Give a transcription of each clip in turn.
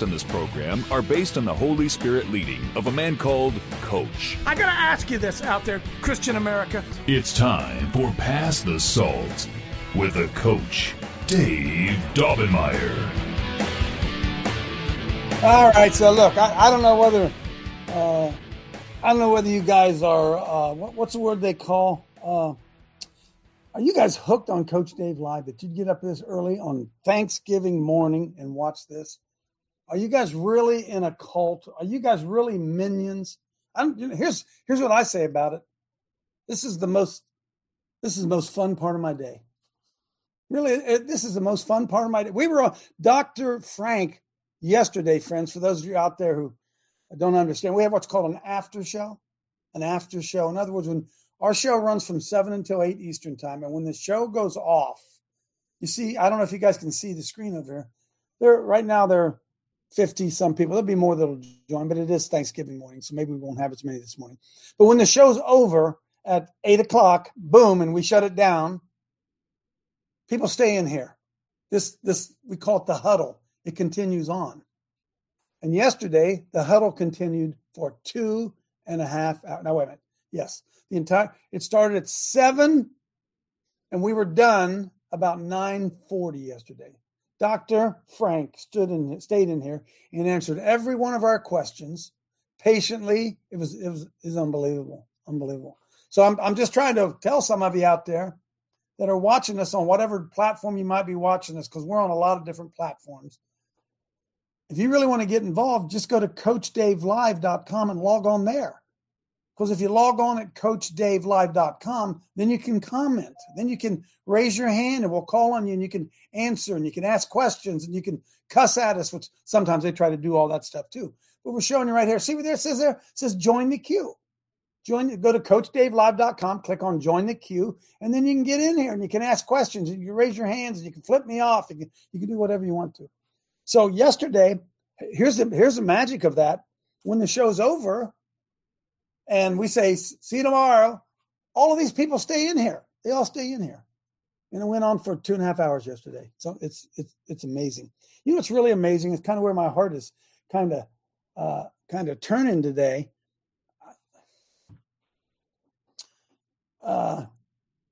on this program are based on the Holy Spirit leading of a man called Coach. I gotta ask you this out there, Christian America. It's time for Pass the Salt with a coach, Dave Daubenmire. All right, so look, I, I don't know whether uh, I don't know whether you guys are uh, what, what's the word they call? Uh, are you guys hooked on Coach Dave Live? That you'd get up this early on Thanksgiving morning and watch this? Are you guys really in a cult? Are you guys really minions? I'm, you know, here's here's what I say about it. This is the most this is the most fun part of my day. Really, it, this is the most fun part of my day. We were on Dr. Frank yesterday, friends. For those of you out there who don't understand, we have what's called an after show. An after show. In other words, when our show runs from seven until eight Eastern time, and when the show goes off, you see, I don't know if you guys can see the screen over there. There right now there 50 some people. There'll be more that'll join, but it is Thanksgiving morning, so maybe we won't have as many this morning. But when the show's over at eight o'clock, boom, and we shut it down, people stay in here. This this we call it the huddle. It continues on. And yesterday, the huddle continued for two and a half hours. Now, wait a minute. Yes, the entire it started at seven, and we were done about 9:40 yesterday. Dr. Frank stood in stayed in here and answered every one of our questions patiently. It was it was is unbelievable. Unbelievable. So I'm I'm just trying to tell some of you out there that are watching us on whatever platform you might be watching us, because we're on a lot of different platforms. If you really want to get involved, just go to coachdavelive.com and log on there. Because if you log on at coachdavelive.com, then you can comment. Then you can raise your hand and we'll call on you and you can answer and you can ask questions and you can cuss at us, which sometimes they try to do all that stuff too. But we're showing you right here. See what there says there? It says join the queue. Join go to coachdavelive.com, click on join the queue, and then you can get in here and you can ask questions and you can raise your hands and you can flip me off. You you can do whatever you want to. So yesterday, here's the here's the magic of that. When the show's over, and we say, see you tomorrow. All of these people stay in here. They all stay in here. And it went on for two and a half hours yesterday. So it's it's it's amazing. You know what's really amazing? It's kind of where my heart is kind of uh kind of turning today. Uh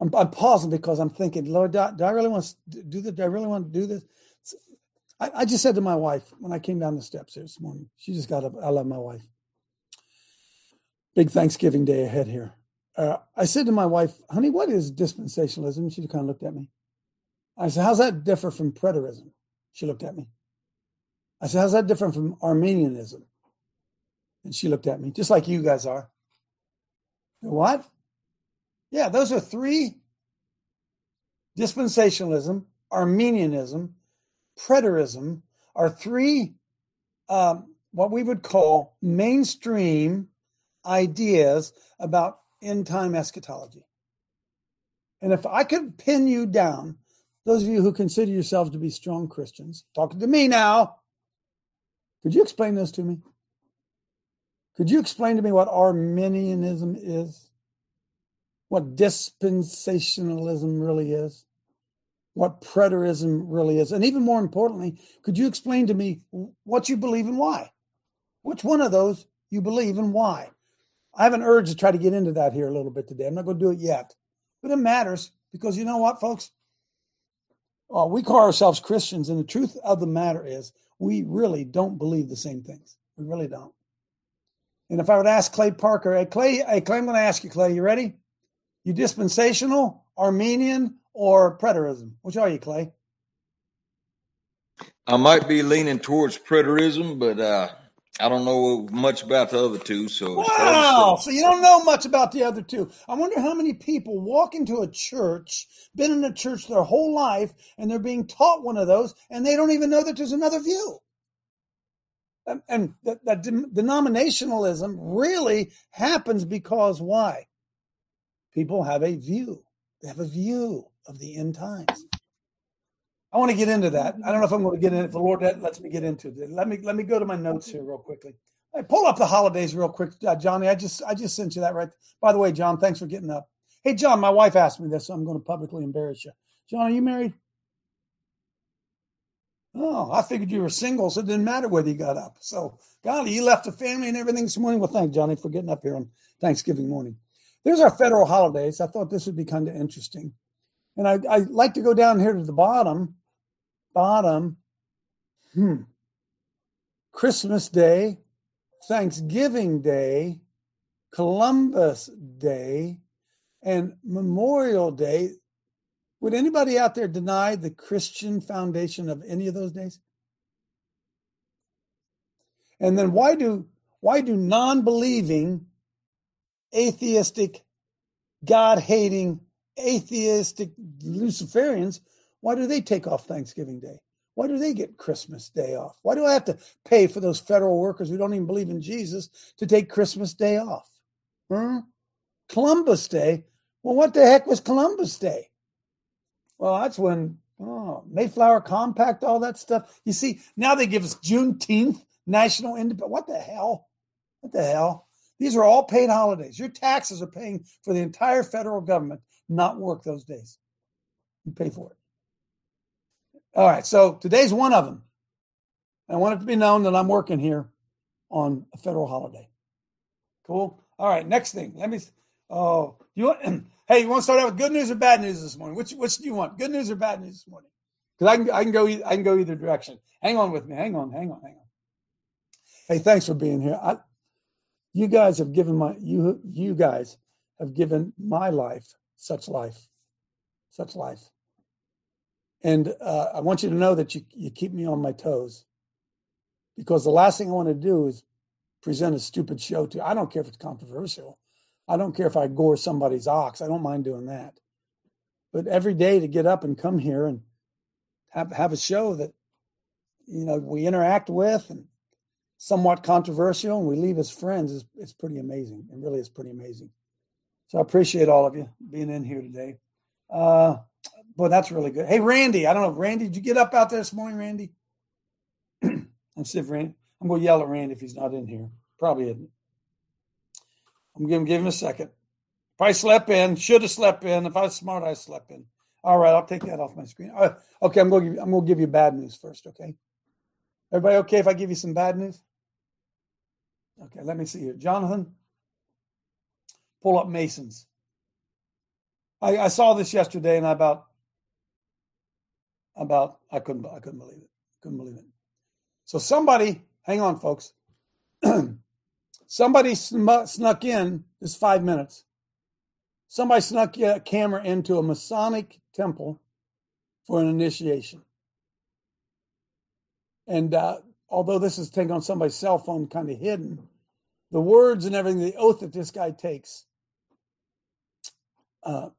I'm, I'm pausing because I'm thinking, Lord, do, do I really want to do this? Do I really want to do this? I, I just said to my wife when I came down the steps here this morning, she just got up. I love my wife big Thanksgiving day ahead here. Uh, I said to my wife, honey, what is dispensationalism? She kind of looked at me. I said, how's that differ from preterism? She looked at me. I said, how's that different from Arminianism? And she looked at me, just like you guys are. What? Yeah, those are three dispensationalism, Arminianism, preterism are three um, what we would call mainstream ideas about end time eschatology. And if I could pin you down, those of you who consider yourselves to be strong Christians, talking to me now, could you explain those to me? Could you explain to me what Arminianism is? What dispensationalism really is? What preterism really is? And even more importantly, could you explain to me what you believe and why? Which one of those you believe and why? I have an urge to try to get into that here a little bit today. I'm not going to do it yet, but it matters because you know what, folks? Uh, we call ourselves Christians, and the truth of the matter is we really don't believe the same things. We really don't. And if I would ask Clay Parker, hey, Clay, hey, Clay, I'm going to ask you, Clay, you ready? You dispensational, Arminian, or preterism? Which are you, Clay? I might be leaning towards preterism, but uh, I don't know much about the other two, so it's hard to Wow. So you don't know much about the other two. I wonder how many people walk into a church, been in a church their whole life, and they're being taught one of those, and they don't even know that there's another view. And, and that, that denominationalism really happens because why? People have a view. They have a view of the end times. I want to get into that. I don't know if I'm going to get in it. If the Lord lets me get into it. Let me let me go to my notes here real quickly. Hey, pull up the holidays real quick, uh, Johnny. I just I just sent you that right. By the way, John, thanks for getting up. Hey, John, my wife asked me this, so I'm going to publicly embarrass you. John, are you married? Oh, I figured you were single, so it didn't matter whether you got up. So, golly, you left the family and everything this morning. Well, thank Johnny for getting up here on Thanksgiving morning. There's our federal holidays. I thought this would be kind of interesting. And I, I like to go down here to the bottom. Bottom. Hmm. Christmas Day, Thanksgiving Day, Columbus Day, and Memorial Day. Would anybody out there deny the Christian foundation of any of those days? And then why do why do non-believing, atheistic, God-hating, atheistic Luciferians, why do they take off Thanksgiving Day? Why do they get Christmas Day off? Why do I have to pay for those federal workers who don't even believe in Jesus to take Christmas Day off? Huh? Columbus Day. Well, what the heck was Columbus Day? Well, that's when oh, Mayflower Compact, all that stuff. You see, now they give us Juneteenth, National Independence. What the hell? What the hell? These are all paid holidays. Your taxes are paying for the entire federal government not work those days. You pay for it. All right, so today's one of them. I want it to be known that I'm working here on a federal holiday. Cool. All right, next thing. Let me. Oh, you want? Hey, you want to start out with good news or bad news this morning? Which which do you want? Good news or bad news this morning? Because I can I can go I can go either direction. Hang on with me. Hang on. Hang on. Hang on. Hey, thanks for being here. I, you guys have given my you you guys have given my life such life, such life. And uh, I want you to know that you you keep me on my toes, because the last thing I want to do is present a stupid show to. I don't care if it's controversial. I don't care if I gore somebody's ox. I don't mind doing that. But every day to get up and come here and have have a show that you know we interact with and somewhat controversial and we leave as friends is it's pretty amazing. It really is pretty amazing. So I appreciate all of you being in here today. Uh boy, that's really good. Hey Randy, I don't know, Randy, did you get up out there this morning, Randy? I'm see if Randy. I'm gonna yell at Randy if he's not in here. Probably isn't. I'm gonna give him a second. Probably slept in. Should have slept in. If I was smart, I slept in. All right, I'll take that off my screen. Uh, okay, I'm going. To give you, I'm going to give you bad news first. Okay, everybody, okay if I give you some bad news? Okay, let me see here, Jonathan. Pull up Masons. I, I saw this yesterday, and I about about I couldn't I couldn't believe it. Couldn't believe it. So somebody, hang on, folks. somebody sm- snuck in this five minutes somebody snuck a camera into a Masonic temple for an initiation. And uh, although this is taken on somebody's cell phone, kind of hidden, the words and everything, the oath that this guy takes. Uh,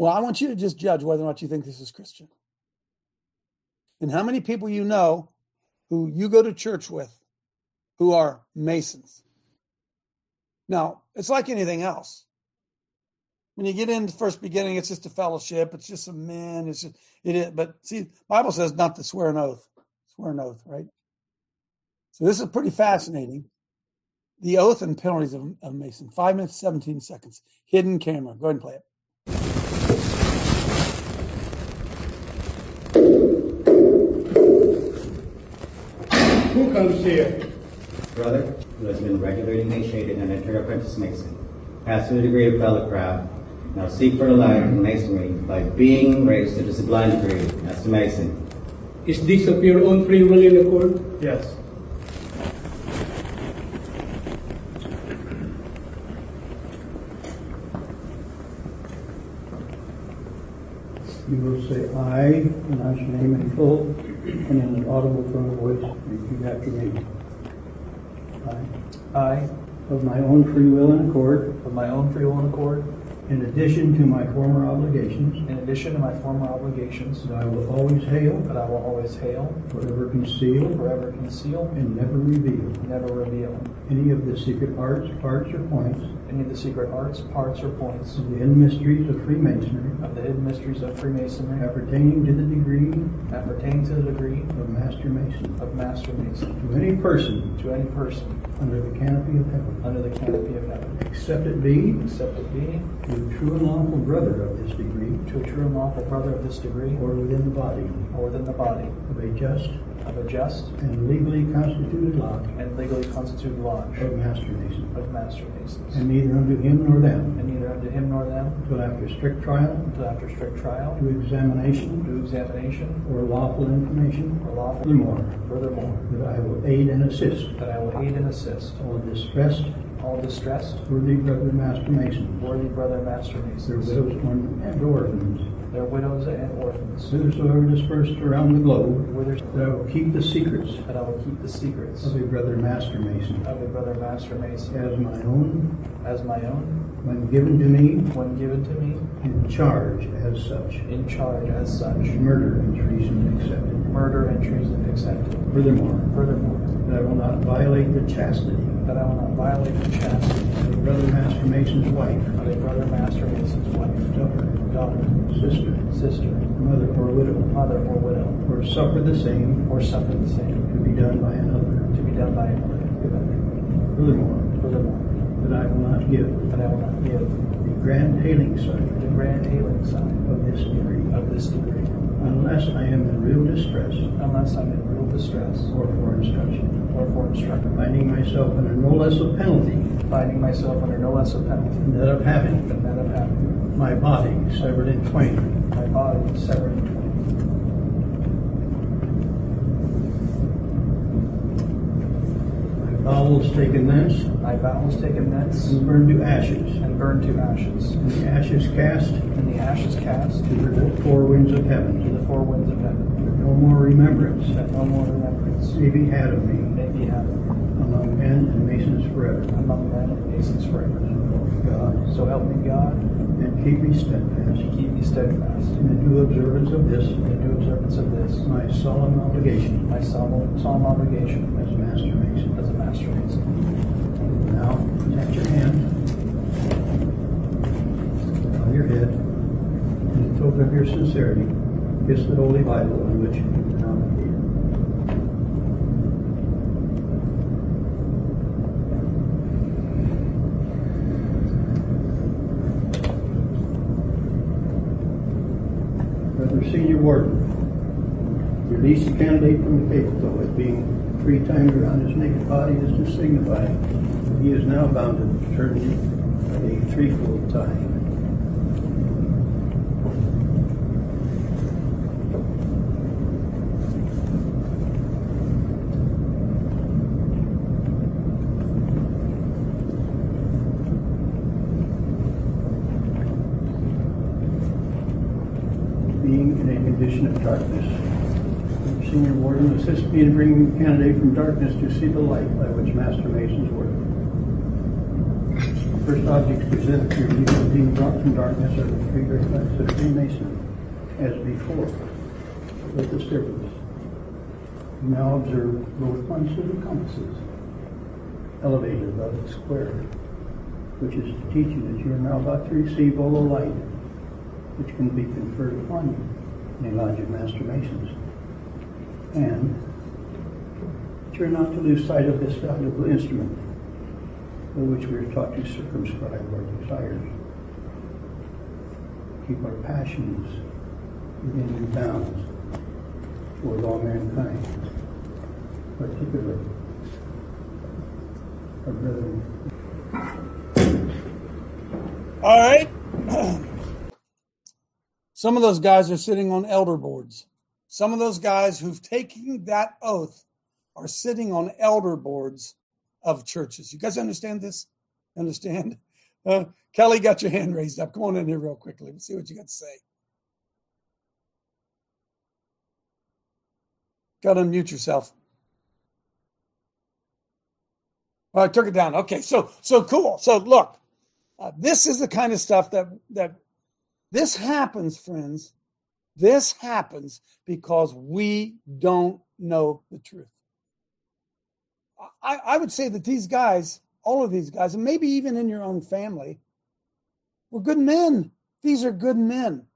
well, I want you to just judge whether or not you think this is Christian. And how many people you know who you go to church with who are Masons. Now, it's like anything else when you get into first beginning, it's just a fellowship. It's just some men. It's just, it is. But see, Bible says not to swear an oath. Swear an oath, right? So this is pretty fascinating. The oath and penalties of, of Mason. Five minutes, 17 seconds. Hidden camera. Go ahead and play it. Comes here? Brother, who has been regularly initiated and entered apprentice mason, passed through the degree of fellowcraft, now seek for the light in masonry by being raised to the sublime degree as to mason. Is this of your own free will in accord? Yes. You will say aye, announce your name in full, and in an audible tone of voice, repeat after me. I, I, of my own free will and accord, of my own free will and accord, in addition to my former obligations, in addition to my former obligations, that I will always hail, that I will always hail, forever conceal, forever conceal, and never reveal never reveal any of the secret arts, parts, or points any of the secret arts, parts, or points of the hidden mysteries of Freemasonry of the hidden mysteries of Freemasonry appertaining to the degree appertaining to the degree of Master Mason. of Master Mason. To any person to any person under the canopy of heaven, under the canopy of heaven, except it be except it be to a true and lawful brother of this degree, to a true and lawful brother of this degree, or within the body or within the body of a just of a just and legally constituted lodge and legally constituted lodge of Master Mason, of Master Masons, and neither unto him nor them, and neither unto him nor them, till after strict trial, until after strict trial, to examination, to examination, or lawful information, or lawful. furthermore, Furthermore, that I will aid and assist. That I will aid and assist. All distressed, all distressed, worthy brother Master Masons, worthy brother Master Mason. their Masons, widows and orphans, their widows and orphans, whosoever dispersed around the globe, whither that I will keep the secrets that I will keep the secrets of a brother Master Mason. of a brother Master Mason. As my own. As my own, when given to me. When given to me. In charge as such, in charge as such, murder and treason accepted. murder and treason accepted. Furthermore, Furthermore, that I will not violate the chastity that I will not violate the chastity of brother Master Mason's wife, of a brother Master Mason's wife, daughter, daughter, sister, sister, mother, or widow, mother, or widow, or suffer the same or suffer the same to be done by another. to be done by another. Furthermore, Furthermore, that I will not give that I will not give the grand hailing sign the grand hailing sign of this degree of this degree unless I am in real distress unless I'm in real distress or for instruction, or for instruction, finding myself under no less a penalty finding myself under no less a penalty than that of having than that of having. My body severed in twain. My body severed in twain. My bowels taken thence. My bowels taken thence. And burned to ashes, and burned to ashes, and the ashes cast. And the ashes cast. To the four winds of heaven, to the four winds of heaven, That no more remembrance. That no more remembrance. May be had of me may be had among men and masons forever. among men and masons forever. God, So help me God, and keep me steadfast. And keep me steadfast. In the due observance of this, in the due observance of this, my solemn obligation. My solemn, solemn obligation. As a Master Mason. as a master mason. Now, at your hand. On your head, in token of your sincerity, kiss the Holy Bible on which you are now located. Senior Warden, release the candidate from the fatal though it being three times around his naked body is to signify that he is now bound to fraternity a threefold tie. Being in a condition of darkness. Senior Warden, assist me in bringing the candidate from darkness to see the light by which Master Masons work. First objects presented to you being brought from darkness are the three great lights of Freemason, as before, with this difference. You now observe both points of the compasses elevated above the square, which is to teach you that you are now about to receive all the light which can be conferred upon you Master Masons and you're not to lose sight of this valuable instrument by which we are taught to circumscribe our desires, keep our passions within bounds toward all mankind, particularly our brethren. All right. Some of those guys are sitting on elder boards. Some of those guys who've taken that oath are sitting on elder boards of churches. You guys understand this? Understand? Uh, Kelly got your hand raised up. Come on in here real quickly. Let's see what you got to say. Got to unmute yourself. Well, I took it down. Okay, so so cool. So look, uh, this is the kind of stuff that that this happens, friends. This happens because we don't know the truth. I, I would say that these guys, all of these guys, and maybe even in your own family, were good men. These are good men,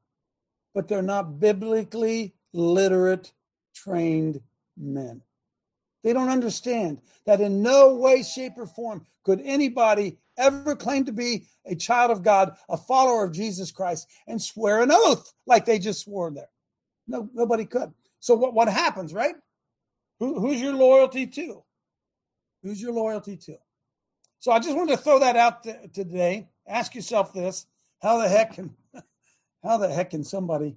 but they're not biblically literate, trained men. They don't understand that in no way, shape, or form could anybody ever claim to be a child of God, a follower of Jesus Christ, and swear an oath like they just swore there. No, nobody could. So what, what happens, right? Who, who's your loyalty to? Who's your loyalty to? So I just wanted to throw that out th- today. Ask yourself this: How the heck can, how the heck can somebody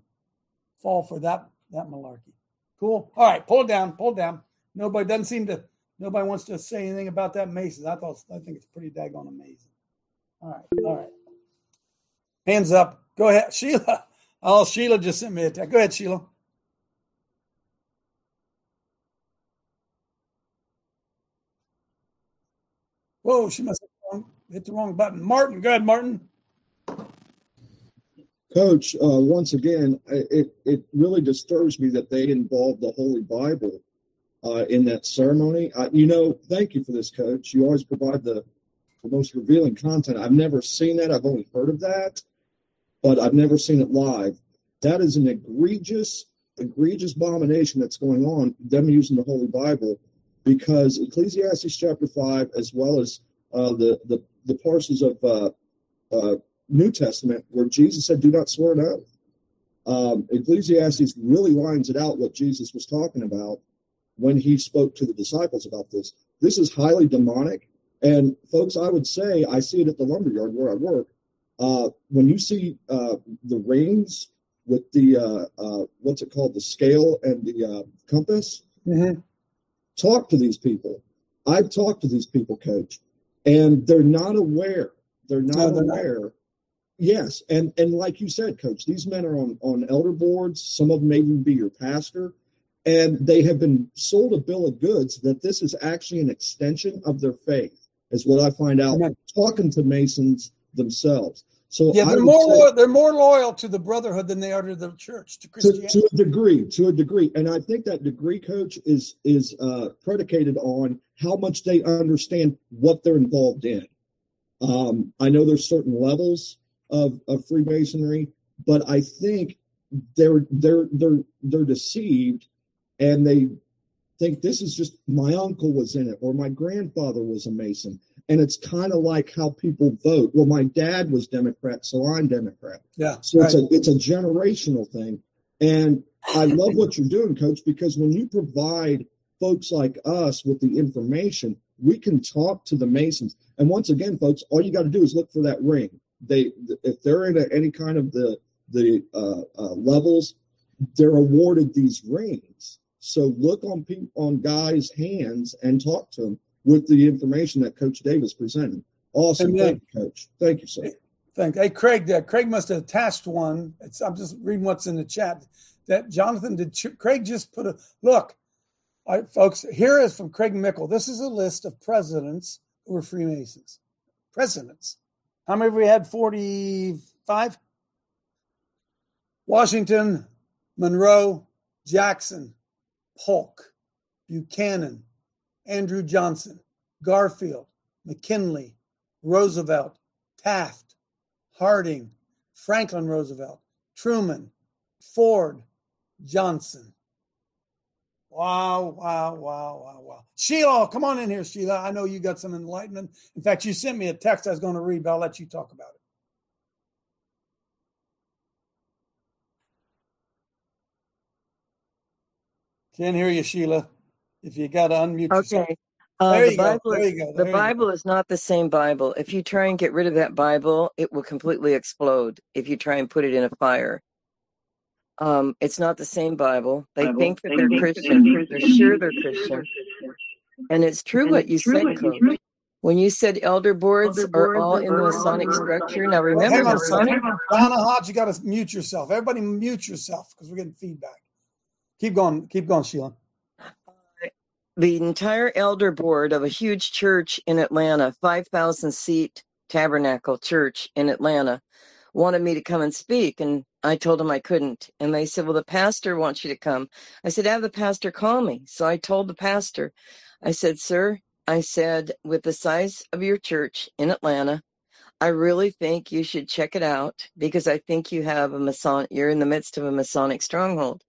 fall for that that malarkey? Cool. All right, pull it down. Pull it down. Nobody doesn't seem to. Nobody wants to say anything about that Masons. I thought. I think it's pretty daggone amazing. All right. All right. Hands up. Go ahead, Sheila. Oh, Sheila just sent me a text. Go ahead, Sheila. Whoa, she must have hit the wrong button. Martin, go ahead, Martin. Coach, uh, once again, it, it really disturbs me that they involved the Holy Bible uh, in that ceremony. Uh, you know, thank you for this, Coach. You always provide the, the most revealing content. I've never seen that. I've only heard of that, but I've never seen it live. That is an egregious, egregious abomination that's going on, them using the Holy Bible, because Ecclesiastes chapter 5, as well as uh, the, the, the parcels of uh, uh, New Testament where Jesus said, "Do not swear an oath." Um, Ecclesiastes really lines it out what Jesus was talking about when he spoke to the disciples about this. This is highly demonic, and folks, I would say I see it at the lumberyard where I work. Uh, when you see uh, the rings with the uh, uh what's it called, the scale and the uh, compass, mm-hmm. talk to these people. I've talked to these people, Coach, and they're not aware. They're not No, they're not. aware. Yes, and and like you said, Coach, these men are on on elder boards. Some of them may even be your pastor, and they have been sold a bill of goods that this is actually an extension of their faith. Is what I find out talking to Masons themselves. So Yeah, they're more say- loyal, they're more loyal to the brotherhood than they are to the church, to to, Christianity. to a degree to a degree and i think that degree coach is is uh, predicated on how much they understand what they're involved in um, i know there's certain levels of, of freemasonry but i think they're they're they're they're deceived and they think this is just my uncle was in it or my grandfather was a mason and it's kind of like how people vote well my dad was democrat so i'm democrat yeah, so it's a it's a generational thing, and I love what you're doing, Coach, because when you provide folks like us with the information, we can talk to the Masons. And once again, folks, all you got to do is look for that ring. They if they're in a, any kind of the the uh, uh, levels, they're awarded these rings. So look on people on guys' hands and talk to them with the information that Coach Davis presented. Awesome, Amen. thank you, Coach. Thank you, sir. Thank. Hey, Craig. Uh, Craig must have attached one. It's, I'm just reading what's in the chat. That Jonathan did. Ch- Craig just put a look. All right, folks. Here is from Craig Mickle. This is a list of presidents who were Freemasons. Presidents. How many we had? Forty-five. Washington, Monroe, Jackson, Polk, Buchanan, Andrew Johnson, Garfield, McKinley, Roosevelt, Taft, Harding, Franklin Roosevelt, Truman, Ford, Johnson. Wow, wow, wow, wow, wow. Sheila, come on in here, Sheila. I know you got some enlightenment. In fact, you sent me a text I was going to read, but I'll let you talk about it. Can't hear you, Sheila. If you got to unmute yourself. Okay. Uh, There the you. Bible, There is- you go. the There you go. Bible is not the same Bible. If you try and get rid of that Bible, it will completely explode. If you try and put it in a fire, um, it's not the same Bible. They think that they're Christian. They're sure they're Christian, and it's true what you said, Coach. When you said elder boards are all in the Masonic structure. Now remember, hang on a second. Masonic. Donna Hodge, you got to mute yourself. Everybody mute yourself because we're getting feedback. Keep going. Keep going, Sheila. Uh, the entire elder board of a huge church in Atlanta, 5,000 seat tabernacle church in Atlanta, wanted me to come and speak. And I told them I couldn't. And they said, Well, the pastor wants you to come. I said, Have the pastor call me. So I told the pastor, I said, Sir, I said, with the size of your church in Atlanta, I really think you should check it out because I think you have a Mason, you're in the midst of a Masonic stronghold.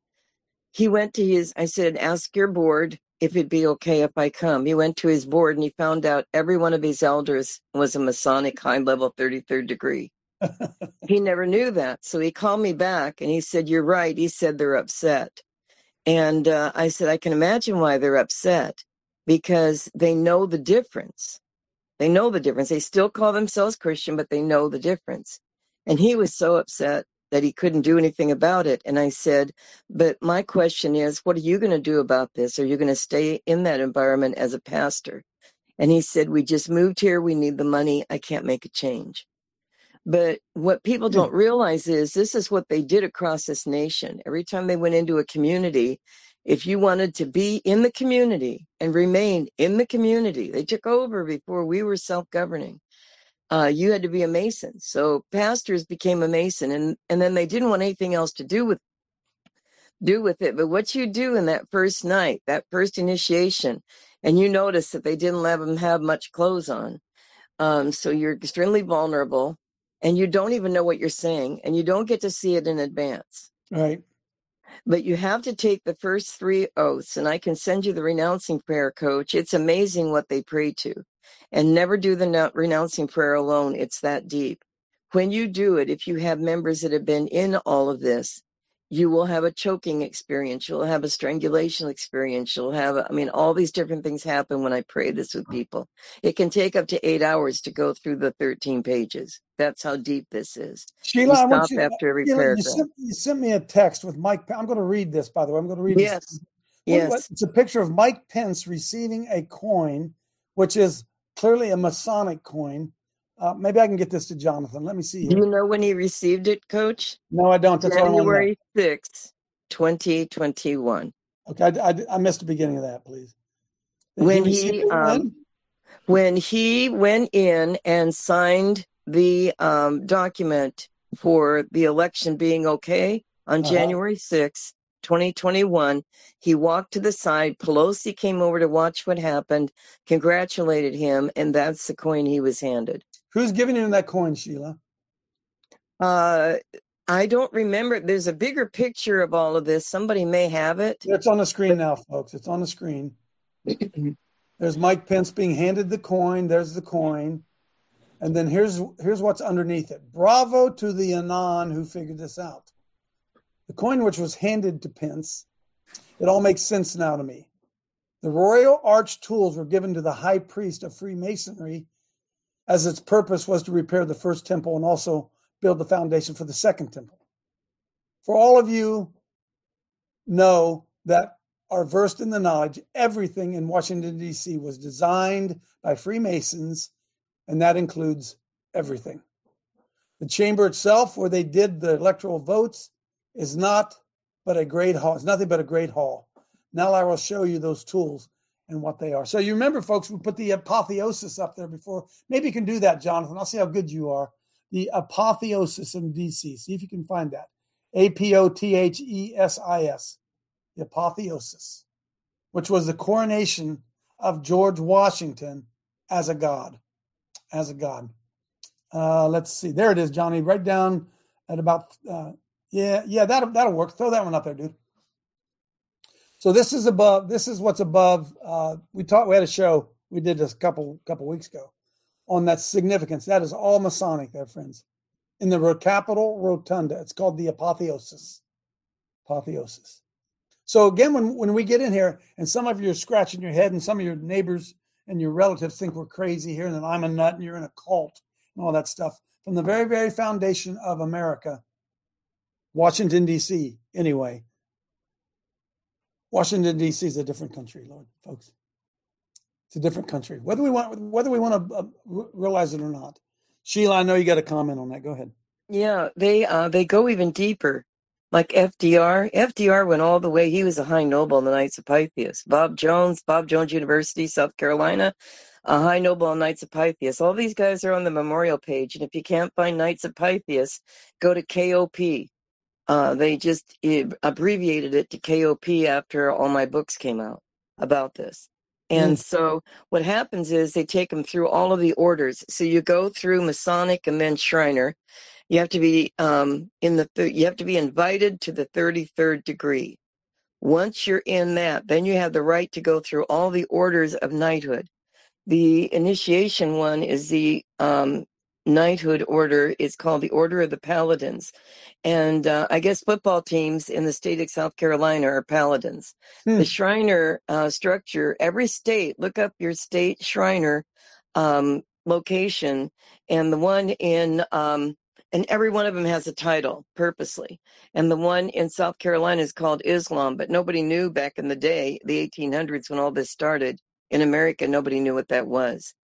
He went to his, I said, ask your board if it'd be okay if I come. He went to his board and he found out every one of his elders was a Masonic high level 33rd degree. he never knew that. So he called me back and he said, You're right. He said they're upset. And uh, I said, I can imagine why they're upset because they know the difference. They know the difference. They still call themselves Christian, but they know the difference. And he was so upset that he couldn't do anything about it. And I said, But my question is, what are you going to do about this? Are you going to stay in that environment as a pastor? And he said, We just moved here. We need the money. I can't make a change. But what people hmm. don't realize is this is what they did across this nation. Every time they went into a community, if you wanted to be in the community and remain in the community, they took over before we were self governing. Uh, you had to be a Mason. So pastors became a Mason and, and then they didn't want anything else to do with do with it. But what you do in that first night, that first initiation, and you notice that they didn't let them have much clothes on. Um, so you're extremely vulnerable and you don't even know what you're saying and you don't get to see it in advance. Right. But you have to take the first three oaths, and I can send you the renouncing prayer, coach. It's amazing what they pray to. And never do the renouncing prayer alone. It's that deep. When you do it, if you have members that have been in all of this, you will have a choking experience. You'll have a strangulation experience. You'll have, I mean, all these different things happen when I pray this with mm. people. It can take up to eight hours to go through the 13 pages. That's how deep this is. Sheila, you I want stop you, after every Sheila, you, paragraph. sent, you sent me a text with Mike. I'm going to read this, by the way. I'm going to read Yes. this. What- Yes. it's a picture of Mike Pence receiving a coin, which is clearly a Masonic coin. Uh, maybe I can get this to Jonathan. Let me see Do you know when he received it, coach? No, I don't. That's. January 6th, 2021. Okay, I, I- I missed the beginning of that, please. Did when he when? um, when he went in and signed the um, document for the election being okay on Uh-huh. January 6th, 2021, he walked to the side. Pelosi came over to watch what happened, congratulated him, and that's the coin he was handed. Who's giving him that coin, Sheila? Uh, I don't remember. There's a bigger picture of all of this. Somebody may have it. It's on the screen now, folks. It's on the screen. There's Mike Pence being handed the coin. There's the coin. And then here's here's what's underneath it. Bravo to the Anon who figured this out. The coin which was handed to Pence, it all makes sense now to me. The royal arch tools were given to the high priest of Freemasonry as its purpose was to repair the first temple and also build the foundation for the second temple. For all of you know that are versed in the knowledge, everything in Washington, D.C. was designed by Freemasons, and that includes everything. The chamber itself, where they did the electoral votes, is not but a great hall. It's nothing but a great hall. Now I will show you those tools and what they are. So you remember, folks, we put the apotheosis up there before. Maybe you can do that, Jonathan. I'll see how good you are. The apotheosis in DC. See if you can find that. A P O T H E S I S. The apotheosis, which was the coronation of George Washington as a god. As a god. Uh, let's see. There it is, Johnny. Right down at about. Uh, yeah, yeah, that'll that'll work. Throw that one up there, dude. So this is above. This is what's above. Uh, we talked. We had a show. We did this a couple couple weeks ago on that significance. That is all Masonic, there, friends. In the Capitol Rotunda, it's called the apotheosis. Apotheosis. So again, when when we get in here, and some of you are scratching your head, and some of your neighbors and your relatives think we're crazy here, and that I'm a nut, and you're in a cult, and all that stuff. From the very, very foundation of America, Washington D.C. Anyway, Washington D.C. is a different country, Lord, folks. It's a different country, whether we want whether we want to uh, realize it or not. Sheila, I know you got a comment on that. Go ahead. Yeah, they uh, they go even deeper. like FDR. FDR went all the way. He was a high noble in the Knights of Pythias. Bob Jones, Bob Jones University, South Carolina, a high noble in Knights of Pythias. All these guys are on the memorial page. And if you can't find Knights of Pythias, go to KOP. Uh, they just eh, abbreviated it to KOP after all my books came out about this. And Mm. so what happens is they take them through all of the orders. So you go through Masonic and then Shriner. You have to be um, in the thir- you have to be invited to the 33rd degree. Once you're in that, then you have the right to go through all the orders of knighthood. The initiation one is the um, knighthood order. is called the Order of the Paladins. And uh, I guess football teams in the state of South Carolina are paladins. Hmm. The Shriner uh, structure, every state, look up your state Shriner um, location, and the one in, um, and every one of them has a title purposely. And the one in South Carolina is called Islam, but nobody knew back in the day, the 1800s, when all this started in America, nobody knew what that was.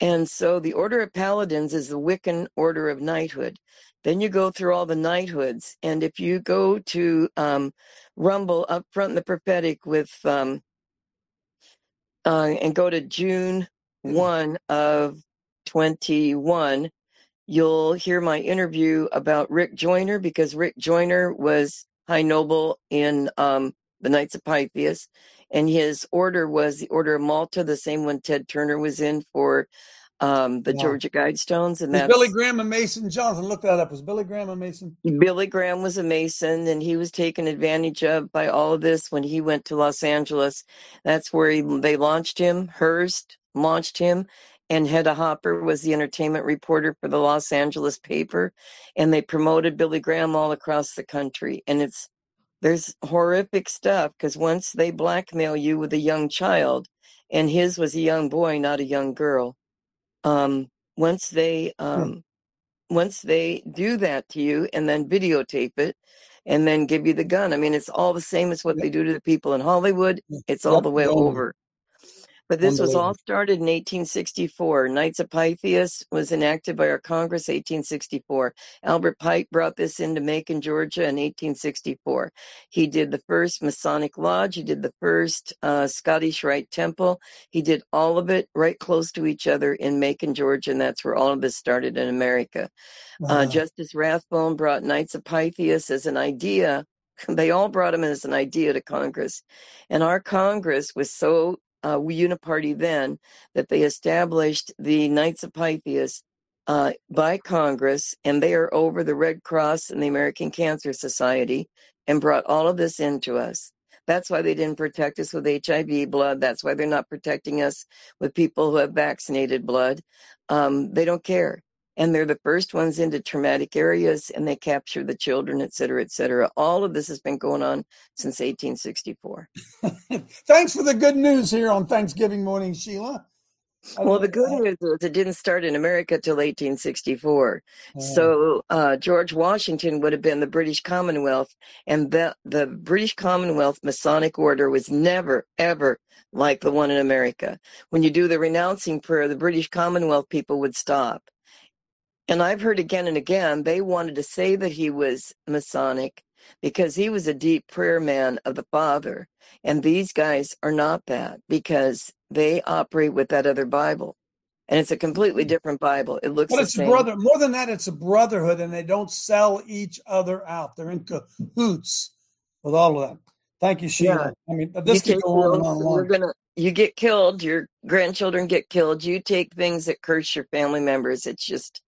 And so the Order of Paladins is the Wiccan Order of Knighthood. Then you go through all the knighthoods. And if you go to um, Rumble up front in the prophetic with, um, uh, and go to June 1 of 21, you'll hear my interview about Rick Joyner because Rick Joyner was High Noble in um, the Knights of Pythias. And his order was the Order of Malta, the same one Ted Turner was in for um, the Wow. Georgia Guidestones. And Was that's Billy Graham and Mason Johnson. Look that up. Was Billy Graham a Mason? Billy Graham was a Mason, and he was taken advantage of by all of this when he went to Los Angeles. That's where he, they launched him. Hearst launched him, and Hedda Hopper was the entertainment reporter for the Los Angeles paper, and they promoted Billy Graham all across the country. And it's there's horrific stuff because once they blackmail you with a young child, and his was a young boy, not a young girl. Um, once they um, once they do that to you and then videotape it and then give you the gun. I mean, it's all the same as what they do to the people in Hollywood. It's all the way over. But this was all Unbelievable. started in 1864. Knights of Pythias was enacted by our Congress 1864. Albert Pike brought this into Macon, Georgia in 1864. He did the first Masonic Lodge. He did the first uh, Scottish Rite Temple. He did all of it right close to each other in Macon, Georgia, and that's where all of this started in America. Uh, Wow. Justus Rathbone brought Knights of Pythias as an idea. They all brought him as an idea to Congress. And our Congress was so uh, we uniparty then that they established the Knights of Pythias uh, by Congress, and they are over the Red Cross and the American Cancer Society and brought all of this into us. That's why they didn't protect us with HIV blood. That's why they're not protecting us with people who have vaccinated blood. Um, they don't care and they're the first ones into traumatic areas and they capture the children et cetera et cetera. All of this has been going on since 1864 Thanks for the good news here on Thanksgiving morning, Sheila. I well the good news is it didn't start in america till 1864 uh, so uh, george washington would have been the british commonwealth and the, the british commonwealth masonic order was never ever like the one in america. When you do the renouncing prayer the british commonwealth people would stop And I've heard again and again they wanted to say that he was Masonic because he was a deep prayer man of the Father. And these guys are not that because they operate with that other Bible. And it's a completely mm. different Bible. It looks But it's a brother. More than that, it's a brotherhood, and they don't sell each other out. They're in cahoots with all of that. Thank you, Sheila. I mean, You this could take go on and on we're gonna you get killed, your grandchildren get killed, you take things that curse your family members. It's just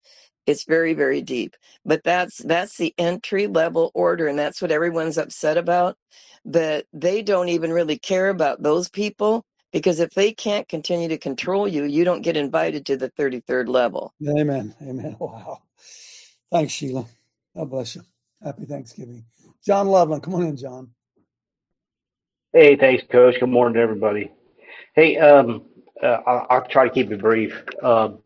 it's very, very deep. But that's that's the entry level order, and that's what everyone's upset about. That they don't even really care about those people because if they can't continue to control you, you don't get invited to the 33rd level. Amen. Amen. Wow. Thanks, Sheila. God bless you. Happy Thanksgiving. John Loveland, come on in, John. Hey, thanks, Coach. Good morning to everybody. Hey, um, uh, I'll, I'll try to keep it brief. Um,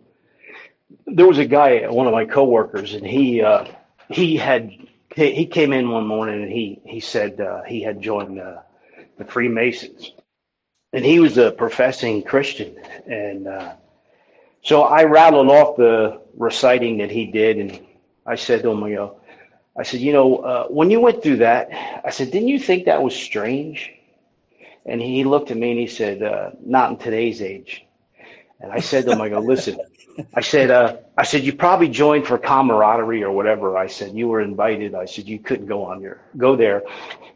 there was a guy, one of my coworkers, and he uh, he had he came in one morning and he he said uh, he had joined uh, the Freemasons, and he was a professing Christian, and uh, so I rattled off the reciting that he did, and I said to him, I said, you know, uh, when you went through that, I said, didn't you think that was strange? And he looked at me and he said, uh, not in today's age. And I said to him, I go, listen, I said, uh, I said, you probably joined for camaraderie or whatever. I said, you were invited. I said, you couldn't go on your, go there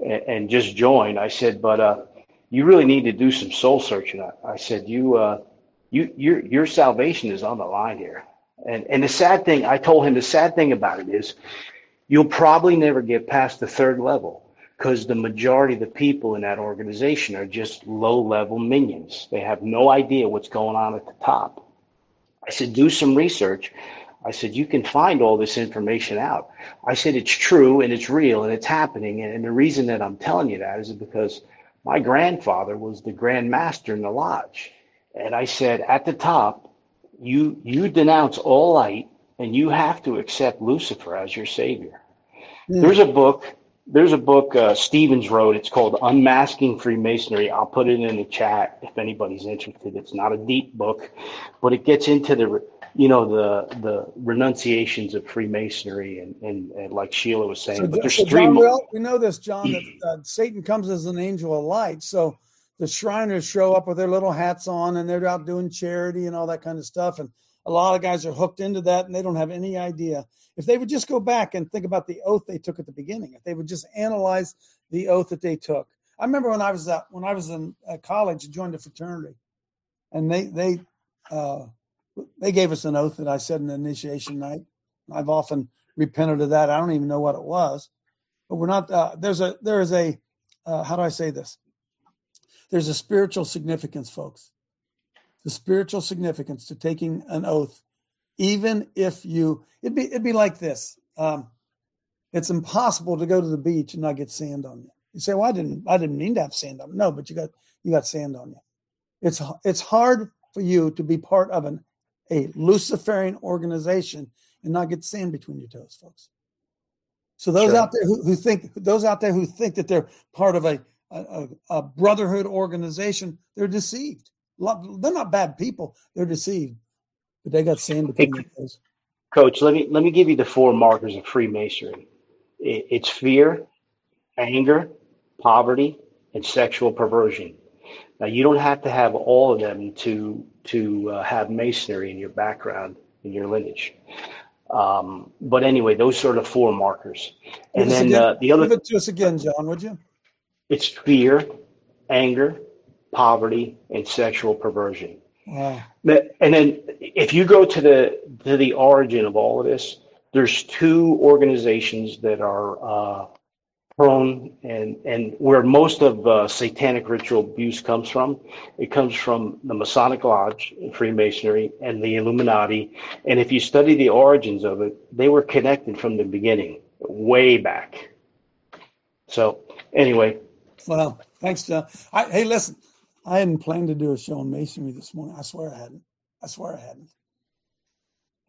and, and just join. I said, but, uh, you really need to do some soul searching. I, I said, you, uh, you, your, your salvation is on the line here. And, and the sad thing, I told him the sad thing about it is you'll probably never get past the third level because the majority of the people in that organization are just low level minions. They have no idea what's going on at the top. I said, do some research. I said, you can find all this information out. I said, it's true and it's real and it's happening. And, and the reason that I'm telling you that is because my grandfather was the grand master in the lodge. And I said, at the top, you, you denounce all light and you have to accept Lucifer as your savior. Yeah. There's a book. There's a book uh, Stevens wrote. It's called Unmasking Freemasonry. I'll put it in the chat if anybody's interested. It's not a deep book, but it gets into the you know the the renunciations of Freemasonry and and, and like Sheila was saying. So, but there's so three. John, we, more. we know this, John, that uh, Satan comes as an angel of light. So the Shriners show up with their little hats on and they're out doing charity and all that kind of stuff. And a lot of guys are hooked into that and they don't have any idea. If they would just go back and think about the oath they took at the beginning, if they would just analyze the oath that they took. I remember when I was at, when I was in uh, college, and joined a fraternity, and they they uh, they gave us an oath that I said in initiation night. I've often repented of that. I don't even know what it was, but we're not. Uh, there's a there is a uh, how do I say this? There's a spiritual significance, folks the spiritual significance to taking an oath, even if you it'd be it'd be like this. Um, it's impossible to go to the beach and not get sand on you. You say, "Well, I didn't I didn't mean to have sand on." Me. No, but you got you got sand on you. It's it's hard for you to be part of an a Luciferian organization and not get sand between your toes, folks. So those sure. out there who, who think those out there who think that they're part of a, a, a brotherhood organization, they're deceived. They're not bad people. They're deceived, but they got sand between hey, their. Coach, let me let me give you the four markers of Freemasonry. It's fear, anger, poverty, and sexual perversion. Now, you don't have to have all of them to to uh, have masonry in your background in your lineage. Um, but anyway, those sort of four markers. And then uh, the other. Give it to us again, John, would you? It's fear, anger, poverty, and sexual perversion. Wow. And then if you go to the to the origin of all of this, there's two organizations that are uh, prone and and where most of uh, satanic ritual abuse comes from. It comes from the Masonic Lodge, Freemasonry, and the Illuminati. And if you study the origins of it, they were connected from the beginning, way back. So anyway. Well, thanks, John. I, hey, listen. I hadn't planned to do a show on masonry this morning. I swear I hadn't. I swear I hadn't.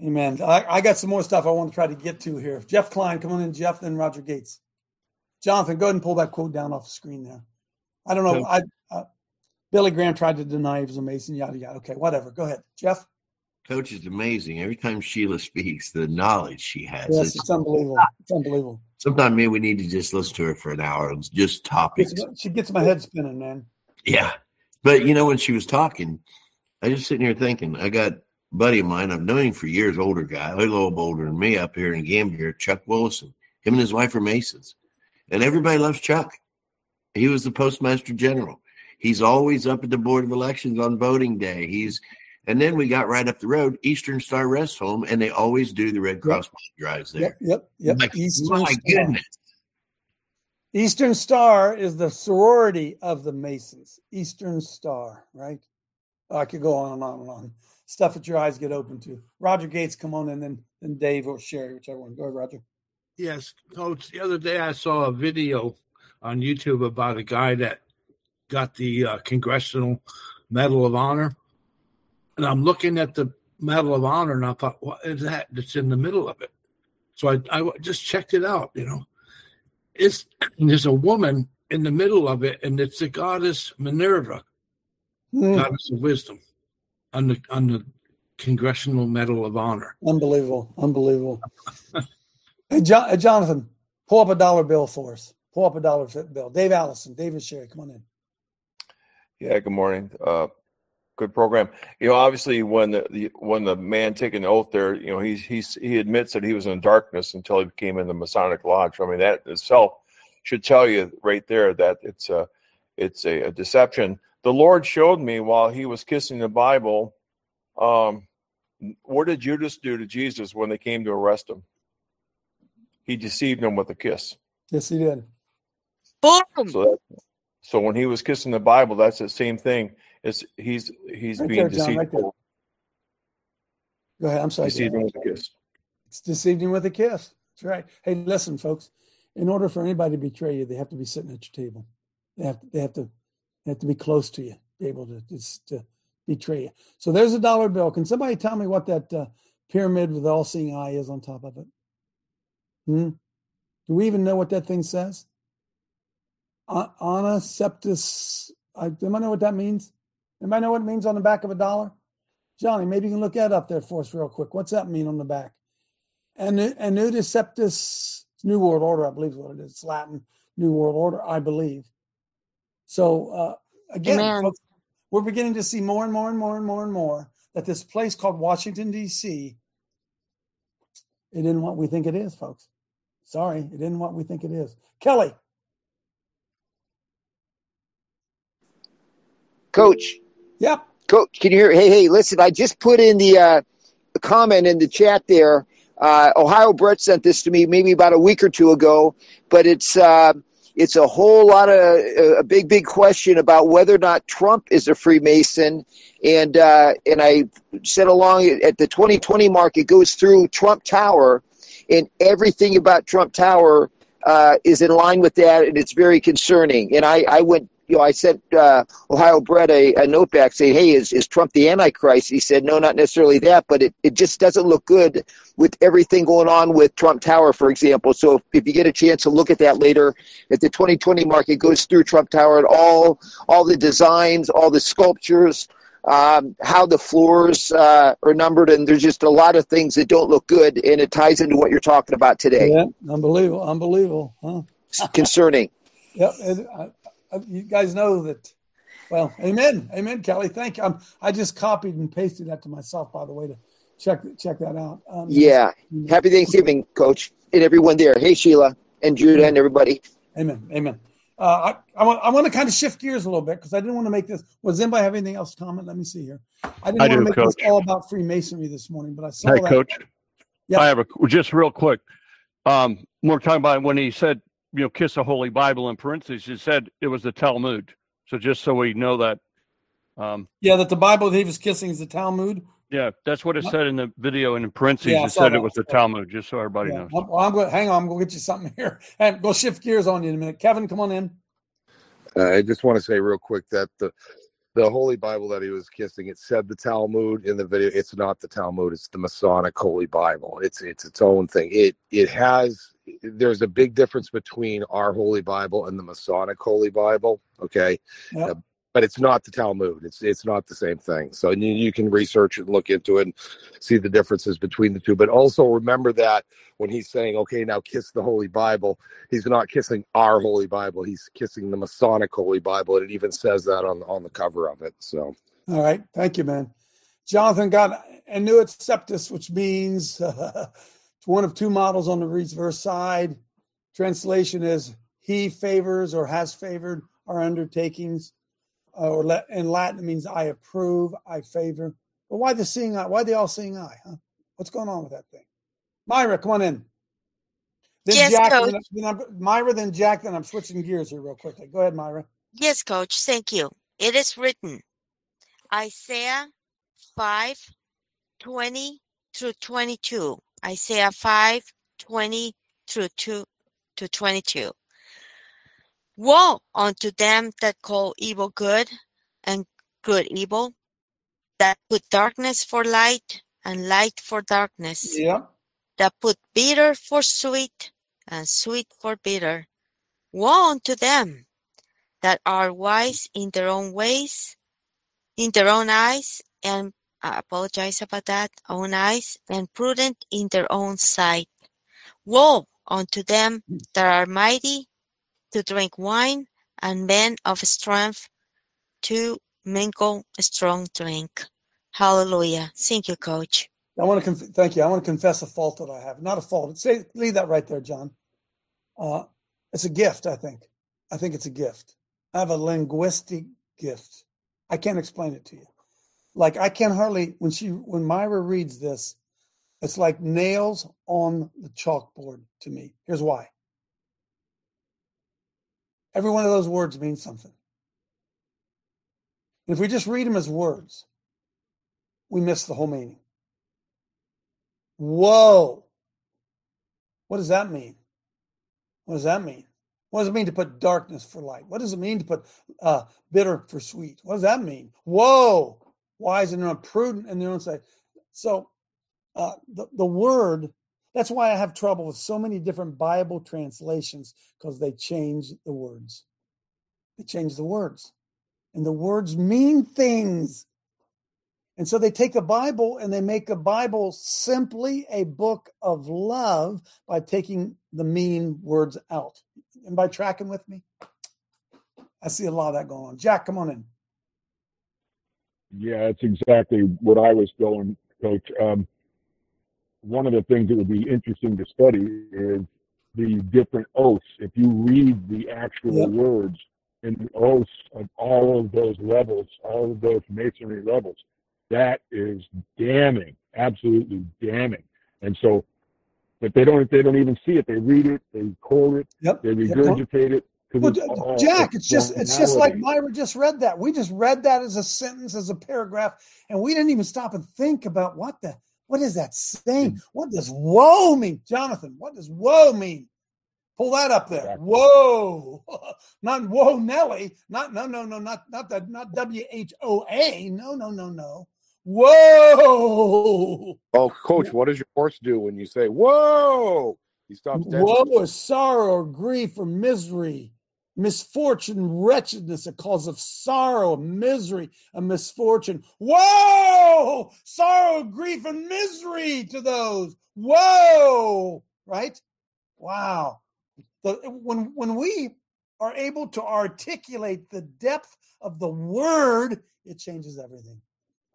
Amen. I, I got some more stuff I want to try to get to here. Jeff Klein, come on in, Jeff, then Roger Gates. Jonathan, go ahead and pull that quote down off the screen there. I don't know. I uh, Billy Graham tried to deny he was a Mason, yada yada. Okay, whatever. Go ahead, Jeff. Coach is amazing. Every time Sheila speaks, the knowledge she has. Yes, it's, it's unbelievable. It's unbelievable. Sometimes maybe we need to just listen to her for an hour and just topics. She gets my head spinning, man. Yeah. But you know, when she was talking, I just sitting here thinking, I got buddy of mine, I've known him for years, older guy, a little older than me up here in Gambier, Chuck Willison. Him and his wife are Masons. And everybody loves Chuck. He was the postmaster general. He's always up at the board of elections on voting day. He's and then we got right up the road, Eastern Star Rest Home, and they always do the Red Cross yep. drives there. Yep, yep, yep. Like, my Star. goodness. Eastern Star is the sorority of the Masons. Eastern Star, right? I could go on and on and on. Stuff that your eyes get open to. Roger Gates, come on, and then then Dave or Sherry, whichever one. Go ahead, Roger. Yes, Coach. The other day I saw a video on YouTube about a guy that got the uh, Congressional Medal of Honor, and I'm looking at the Medal of Honor, and I thought, what is that? That's in the middle of it. So I, I just checked it out. You know, it's there's a woman in the middle of it, and it's the goddess Minerva, Hmm. goddess of wisdom, on the on the Congressional Medal of Honor. Unbelievable, unbelievable. hey, jo- uh, Jonathan, Pull up a dollar bill for us. Pull up a dollar bill. Dave Allison, David Sherry, come on in. Yeah, good morning. Uh, good program. You know, obviously, when the, the when the man taking the oath there, you know, he's he's he admits that he was in darkness until he became in the Masonic Lodge. I mean, that itself should tell you right there that it's a it's a, a deception. The Lord showed me while he was kissing the Bible. Um, what did Judas do to Jesus when they came to arrest him? He deceived him with a kiss. Yes, he did. Boom. So, that, so when he was kissing the Bible, that's the same thing. It's he's he's Right being there, John, deceived. right. Go ahead. I'm sorry. Deceived him with a kiss. It's deceived him with a kiss. That's right. Hey, listen, folks. In order for anybody to betray you, they have to be sitting at your table. They have to. They have to. They have to be close to you, be able to just to betray you. So there's a dollar bill. Can somebody tell me what that uh, pyramid with the all-seeing eye is on top of it? Hmm? Do we even know what that thing says? A- Ana septis. I, anybody know what that means? Anybody know what it means on the back of a dollar? Johnny, maybe you can look that up there for us real quick. What's that mean on the back? And Anutus septis, New World Order, I believe is what it is. It's Latin, New World Order, I believe. So uh, again, Amen. folks, we're beginning to see more and more and more and more and more that this place called Washington D.C. It isn't what we think it is, folks. Sorry, it isn't what we think it is. Kelly, Coach. Yep. Coach, can you hear? Hey, hey, listen, I just put in the uh, comment in the chat there. Uh, Ohio Brett sent this to me maybe about a week or two ago, but it's uh, it's a whole lot of a big, big question about whether or not Trump is a Freemason. And uh, and I said along at the 2020 mark, it goes through Trump Tower, and everything about Trump Tower uh, is in line with that, and it's very concerning. And I, I went, you know, I sent uh, Ohio Brett a, a note back saying, "Hey, is, is Trump the Antichrist?" He said, "No, not necessarily that, but it, it just doesn't look good with everything going on with Trump Tower, for example." So if, if you get a chance to look at that later, if the 2020 market goes through Trump Tower and all all the designs, all the sculptures. Um, how the floors uh, are numbered, and there's just a lot of things that don't look good, and it ties into what you're talking about today. yeah, unbelievable, unbelievable, huh? Concerning. Yep. uh, you guys know that. Well, amen, amen, Kelly. Thank you. Um, I just copied and pasted that to myself, by the way, to check check that out. Um, Yeah. Happy Thanksgiving, Coach, and everyone there. Hey, Sheila and Judah and everybody. Amen. Amen. Uh, I, I want I want to kind of shift gears a little bit because I didn't want to make this. Was anybody have anything else to comment? Let me see here. I didn't I want to do, make Coach. this all about Freemasonry this morning, but I saw Hey, that. Coach. Yeah. I have a just real quick. Um, we're talking about when he said, you know, kiss the Holy Bible in parentheses. He said it was the Talmud. So just so we know that, um, Yeah, that the Bible that he was kissing is the Talmud. yeah, that's what it said in the video, and in parentheses Yeah, it said that. it was the Talmud. Just so everybody Yeah. knows. I'm, well, I'm going. Hang on, I'm going to get you something here, and go shift gears on you in a minute. Kevin, come on in. Uh, I just want to say real quick that the the Holy Bible that he was kissing, it said the Talmud in the video. It's not the Talmud. It's the Masonic Holy Bible. It's it's its own thing. It it has. There's a big difference between our Holy Bible and the Masonic Holy Bible. Okay, Yep. Uh, but it's not the Talmud. It's it's not the same thing. So you, you can research and look into it and see the differences between the two. But also remember that when he's saying, "Okay, now kiss the Holy Bible," he's not kissing our Holy Bible. He's kissing the Masonic Holy Bible, and it even says that on on the cover of it. So All right, thank you, man. Jonathan got Annuit Coeptis, which means it's one of two models on the reverse side. Translation is "He favors or has favored our undertakings," uh, Uh, or la- in Latin it means "I approve, I favor." But why the seeing eye? Why they all seeing eye? Huh? What's going on with that thing? Myra, come on in. Then Yes, Jack, Coach. then, then I'm, Myra, then Jack, then I'm switching gears here real quickly. Go ahead, Myra. Yes, Coach. Thank you. It is written Isaiah 5 20 through 22. Isaiah 5 20 through 2 to 22. Woe unto them that call evil good and good evil, that put darkness for light and light for darkness, Yeah. that put bitter for sweet and sweet for bitter. Woe unto them that are wise in their own ways, in their own eyes, and I apologize about that, own eyes, and prudent in their own sight. Woe unto them that are mighty to drink wine, and men of strength to mingle strong drink. Hallelujah. Thank you, Coach. I want to conf- thank you. I want to confess a fault that I have. Not a fault. Say, leave that right there, John. Uh, it's a gift. I think. I think it's a gift. I have a linguistic gift. I can't explain it to you. Like I can hardly when she when Myra reads this, it's like nails on the chalkboard to me. Here's why. Every one of those words means something. And if we just read them as words, we miss the whole meaning. Whoa. What does that mean? What does that mean? What does it mean to put darkness for light? What does it mean to put uh, bitter for sweet? What does that mean? Whoa. Wise and imprudent in their own sight. So uh, the, the word, that's why I have trouble with so many different Bible translations because they change the words. They change the words. And the words mean things. And so they take the Bible and they make a Bible simply a book of love by taking the mean words out. And by tracking with me, I see a lot of that going on. Jack, come on in. Yeah, it's exactly what I was going, Coach. Um, one of the things that would be interesting to study is the different oaths. If you read the actual Yep. words and the oaths of all of those levels, all of those masonry levels, that is damning, absolutely damning. And so, but they don't, they don't even see it. They read it, they quote it, Yep. they Yep. regurgitate it. 'cause Well, it's Jack, it's just it's just like. Myra just read that. We just read that as a sentence, as a paragraph, and we didn't even stop and think about what the what is that saying? Mm. What does woe mean, Jonathan? What does woe mean? Pull that up there. Whoa, not whoa, Nelly. Not no no no not not that not W H O A. No no no no. Whoa. Oh, coach, what does your horse do when you say "whoa"? He stops dead. Woe is sorrow or grief or misery, misfortune, wretchedness, a cause of sorrow, misery, a misfortune. Whoa! Sorrow, grief, and misery to those. Whoa! Right? Wow. The, when when we are able to articulate the depth of the word, it changes everything.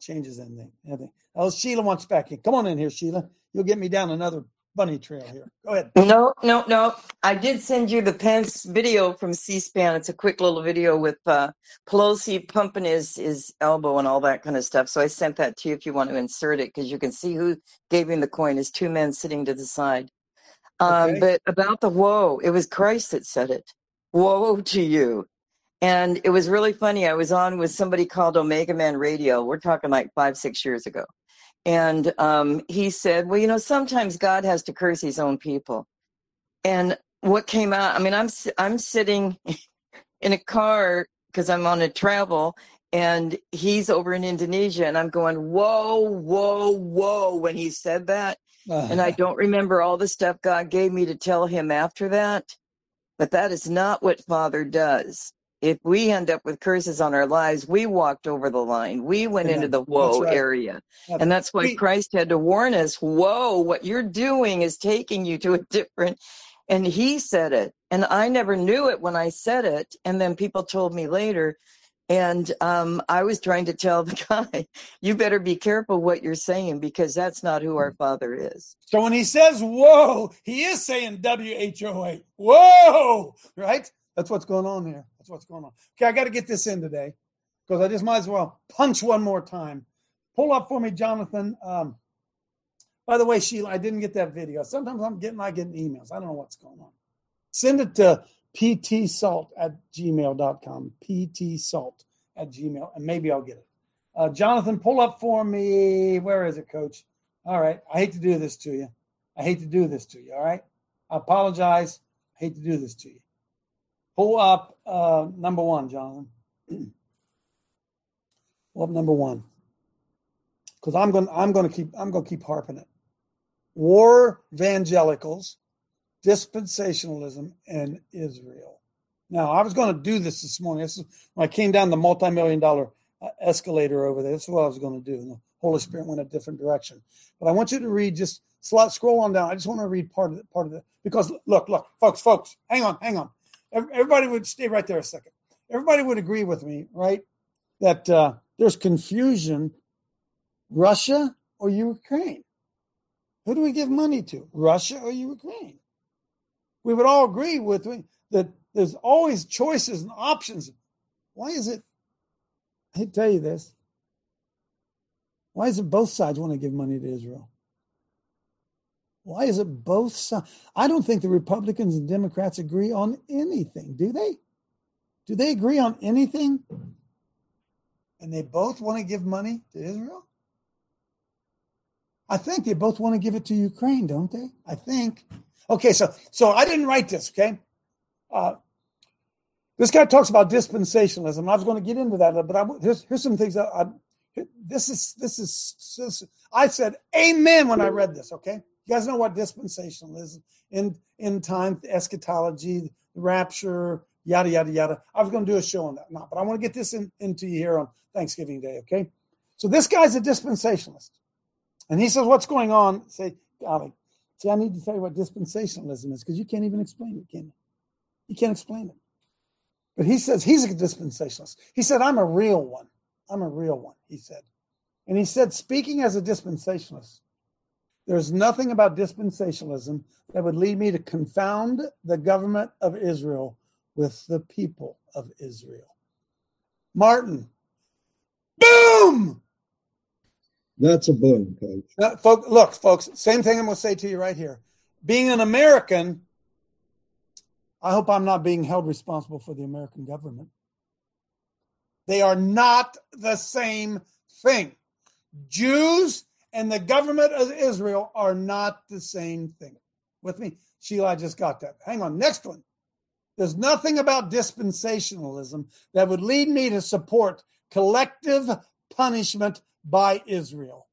Changes anything. Everything. Oh, Sheila wants back in. Come on in here, Sheila. You'll get me down another bunny trail here. Go ahead. No, no, no. I did send you the Pence video from C-SPAN. It's a quick little video with uh, Pelosi pumping his his elbow and all that kind of stuff. So I sent that to you if you want to insert it because you can see who gave him the coin. Is two men sitting to the side. Um, Okay. But about the woe, it was Christ that said it. Woe to you. And it was really funny. I was on with somebody called Omega Man Radio. We're talking like five, six years ago. And um, he said, Well, you know, sometimes God has to curse his own people. And what came out, I mean, I'm, I'm sitting in a car because I'm on a travel and he's over in Indonesia and I'm going, Whoa, whoa, whoa, when he said that. And I don't remember all the stuff God gave me to tell him after that. But that is not what Father does. If we end up with curses on our lives, we walked over the line. We went into the woe right. area. That's And that's why We- Christ had to warn us, whoa, what you're doing is taking you to a different. And he said it. And I never knew it when I said it. And then people told me later. And um, I was trying to tell the guy, you better be careful what you're saying because that's not who our Father is. So when he says whoa, he is saying W H O A. Whoa, right? That's what's going on here. That's what's going on. Okay, I got to get this in today because I just might as well punch one more time. Pull up for me, Jonathan. Um, by the way, Sheila, I didn't get that video. Sometimes I'm getting I getting emails. I don't know what's going on. Send it to ptsalt at gmail.com. ptsalt at gmail, and maybe I'll get it. Uh, Jonathan, pull up for me. Where is it, coach? All right. I hate to do this to you. I hate to do this to you. All right. I apologize. I hate to do this to you. Pull up uh, number one, Jonathan. pull up number one. Because I'm going I'm gonna keep I'm gonna keep harping it. War evangelicals, dispensationalism, and Israel. Now, I was going to do this this morning. This is when I came down the multi-million dollar uh, escalator over there. This is what I was going to do. And the Holy Spirit went a different direction. But I want you to read just slot, scroll on down. I just want to read part of it, part of it because look, look, folks, folks, hang on, hang on. Everybody would stay right there a second. Everybody would agree with me, right? That uh, there's confusion. Russia or Ukraine? Who do we give money to? Russia or Ukraine? We would all agree with me that there's always choices and options. Why is it? I tell you this. Why is it both sides want to give money to Israel? Why is it both sides? I don't think the Republicans and Democrats agree on anything, do they? Do they agree on anything? And they both want to give money to Israel? I think they both want to give it to Ukraine, don't they? I think. Okay, so so I didn't write this. Okay, uh, this guy talks about dispensationalism. I was going to get into that, but I, here's here's some things that I, this is this is this, I said amen when I read this. Okay, you guys know what dispensationalism in in time eschatology, rapture, yada yada yada. I was going to do a show on that, not, but I want to get this in, into you here on Thanksgiving Day. Okay, so this guy's a dispensationalist, and he says, "What's going on?" Say, golly, see, I need to tell you what dispensationalism is because you can't even explain it, can you? You can't explain it. But he says he's a dispensationalist. He said, I'm a real one. I'm a real one, he said. And he said, speaking as a dispensationalist, there's nothing about dispensationalism that would lead me to confound the government of Israel with the people of Israel. Martin, boom! That's a boom, coach. Now, folk, look, folks, same thing I'm going to say to you right here. Being an American, I hope I'm not being held responsible for the American government. They are not the same thing. Jews and the government of Israel are not the same thing. With me? Sheila, I just got that. Hang on. Next one. There's nothing about dispensationalism that would lead me to support collective punishment by Israel.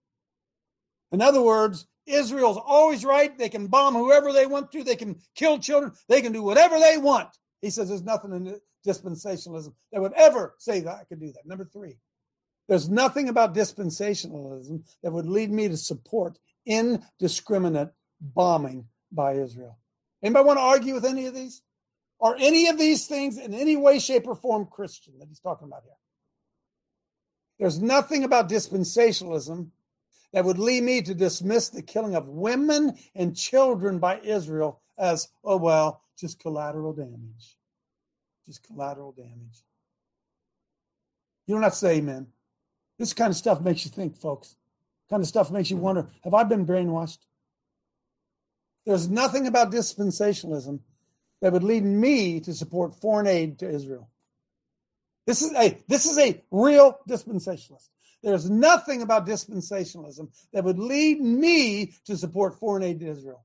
In other words, Israel's always right. They can bomb whoever they want to. They can kill children. They can do whatever they want. He says there's nothing in dispensationalism that would ever say that I could do that. Number three, there's nothing about dispensationalism that would lead me to support indiscriminate bombing by Israel. Anybody want to argue with any of these? Are any of these things in any way, shape, or form Christian that he's talking about here? There's nothing about dispensationalism that would lead me to dismiss the killing of women and children by Israel as, oh, well, just collateral damage. Just collateral damage. You don't have to say amen. This kind of stuff makes you think, folks. Kind of stuff makes you wonder have I been brainwashed? There's nothing about dispensationalism that would lead me to support foreign aid to Israel. This is a this is a real dispensationalist. There's nothing about dispensationalism that would lead me to support foreign aid to Israel.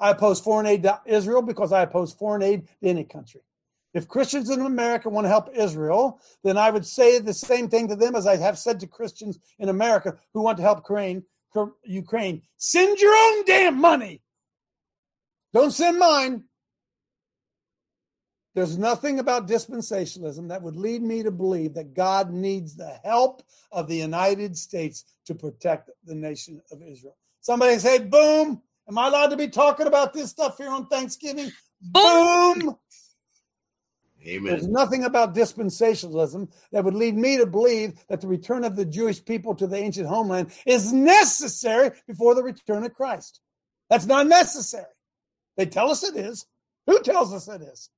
I oppose foreign aid to Israel because I oppose foreign aid to any country. If Christians in America want to help Israel, then I would say the same thing to them as I have said to Christians in America who want to help Ukraine. Ukraine, send your own damn money. Don't send mine. There's nothing about dispensationalism that would lead me to believe that God needs the help of the United States to protect the nation of Israel. Somebody say, boom. Am I allowed to be talking about this stuff here on Thanksgiving? Boom. Amen. There's nothing about dispensationalism that would lead me to believe that the return of the Jewish people to the ancient homeland is necessary before the return of Christ. That's not necessary. They tell us it is. Who tells us it is?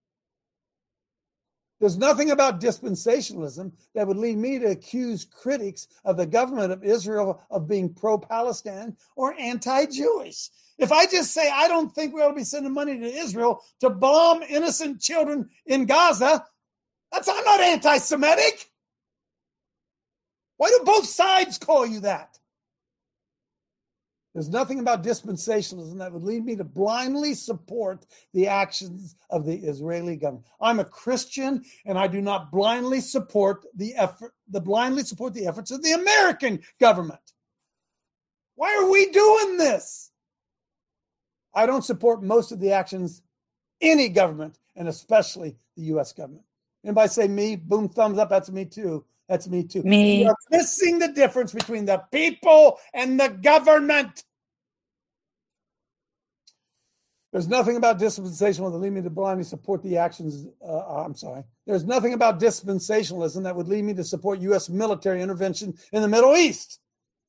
There's nothing about dispensationalism that would lead me to accuse critics of the government of Israel of being pro Palestine or anti Jewish. If I just say I don't think we ought to be sending money to Israel to bomb innocent children in Gaza, that's I'm not anti Semitic. Why do both sides call you that? There's nothing about dispensationalism that would lead me to blindly support the actions of the Israeli government. I'm a Christian and I do not blindly support the effort, the blindly support the efforts of the American government. Why are we doing this? I don't support most of the actions any government and especially the US government. Anybody say me? Boom, thumbs up. That's me too. That's me too. Me. You're missing the difference between the people and the government. There's nothing about dispensationalism that would lead me to blindly support the actions. Uh, I'm sorry. There's nothing about dispensationalism that would lead me to support U.S. military intervention in the Middle East.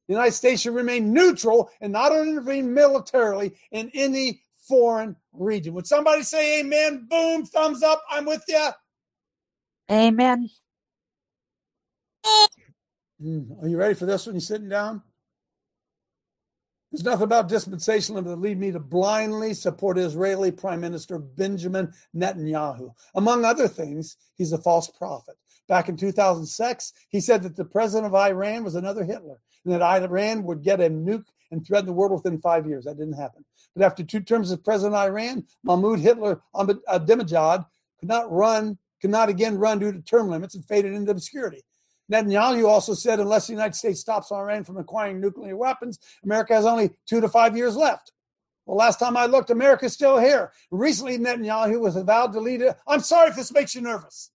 The United States should remain neutral and not intervene militarily in any foreign region. Would somebody say amen? Boom, thumbs up. I'm with you. Amen. Mm, Are you ready for this one? You sitting down? There's nothing about dispensationalism that lead me to blindly support Israeli Prime Minister Benjamin Netanyahu. Among other things, he's a false prophet. Back in 2006, he said that the president of Iran was another Hitler and that Iran would get a nuke and threaten the world within five years. That didn't happen. But after two terms as president of Iran, Mahmoud Hitler Ahmadinejad uh, could not run, could not again run due to term limits and faded into obscurity. Netanyahu also said unless the United States stops Iran from acquiring nuclear weapons, America has only two to five years left. Well, last time I looked, America's still here. Recently, Netanyahu was vowed to lead. I'm sorry if this makes you nervous.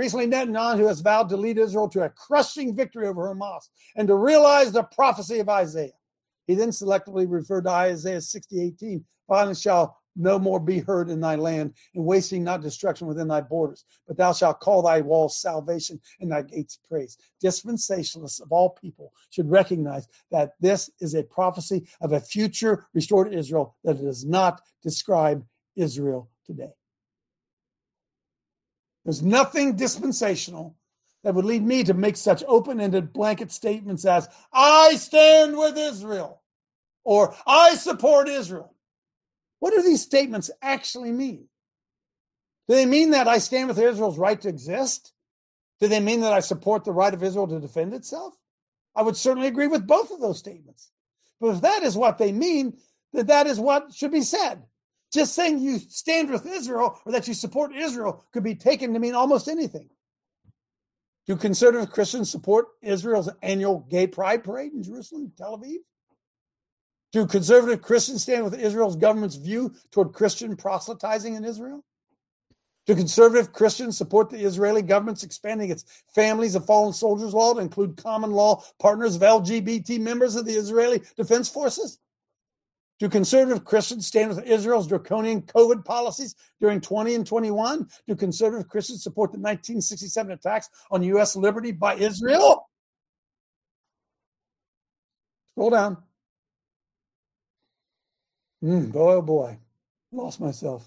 Recently, Netanyahu has vowed to lead Israel to a crushing victory over Hamas and to realize the prophecy of Isaiah. He then selectively referred to Isaiah 60, 18. Violence shall no more be heard in thy land, and wasting not destruction within thy borders. But thou shalt call thy walls salvation and thy gates praise. Dispensationalists of all people should recognize that this is a prophecy of a future restored Israel that does not describe Israel today. There's nothing dispensational that would lead me to make such open ended blanket statements as, I stand with Israel, or I support Israel. What do these statements actually mean? Do they mean that I stand with Israel's right to exist? Do they mean that I support the right of Israel to defend itself? I would certainly agree with both of those statements. But if that is what they mean, then that is what should be said. Just saying you stand with Israel or that you support Israel could be taken to mean almost anything. Do conservative Christians support Israel's annual gay pride parade in Jerusalem, Tel Aviv? Do conservative Christians stand with Israel's government's view toward Christian proselytizing in Israel? Do conservative Christians support the Israeli government's expanding its families of fallen soldiers law to include common law partners of LGBT members of the Israeli Defense Forces? Do conservative Christians stand with Israel's draconian COVID policies during 20 and 21? Do conservative Christians support the 1967 attacks on U.S. liberty by Israel? Scroll down. Mm, boy, oh boy, lost myself.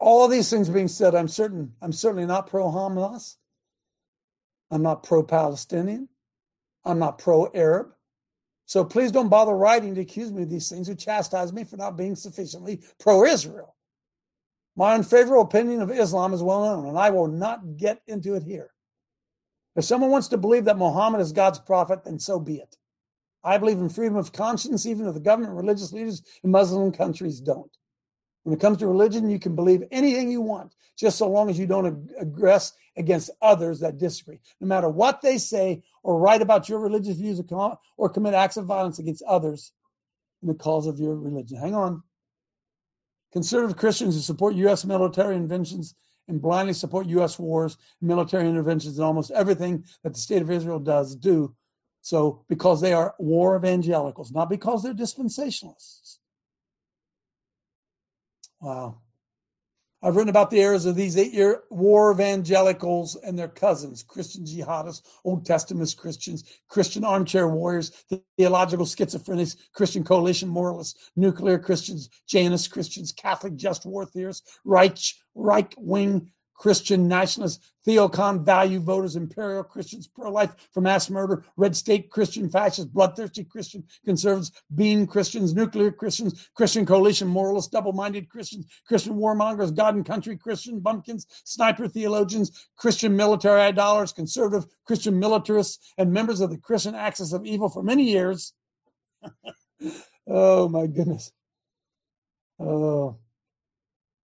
All these things being said, I'm certain I'm certainly not pro Hamas. I'm not pro Palestinian. I'm not pro Arab. So please don't bother writing to accuse me of these things or chastise me for not being sufficiently pro Israel. My unfavorable opinion of Islam is well known, and I will not get into it here. If someone wants to believe that Muhammad is God's prophet, then so be it. I believe in freedom of conscience, even if the government, religious leaders in Muslim countries don't. When it comes to religion, you can believe anything you want, just so long as you don't aggress against others that disagree. No matter what they say or write about your religious views or, com- or commit acts of violence against others in the cause of your religion. Hang on. Conservative Christians who support U.S. military interventions and blindly support U.S. wars, military interventions, and almost everything that the state of Israel does do so because they are war evangelicals, not because they're dispensationalists. Wow. I've written about the errors of these eight year war evangelicals and their cousins, Christian jihadists, Old Testament Christians, Christian armchair warriors, theological schizophrenics, Christian coalition moralists, nuclear Christians, Janus Christians, Catholic just war theorists, right, right wing Christian nationalists, theocon value voters, imperial Christians, pro life for mass murder, red state Christian fascists, bloodthirsty Christian conservatives, bean Christians, nuclear Christians, Christian coalition moralists, double minded Christians, Christian warmongers, God and country Christian bumpkins, sniper theologians, Christian military idolaters, conservative Christian militarists, and members of the Christian axis of evil for many years. oh my goodness. Oh.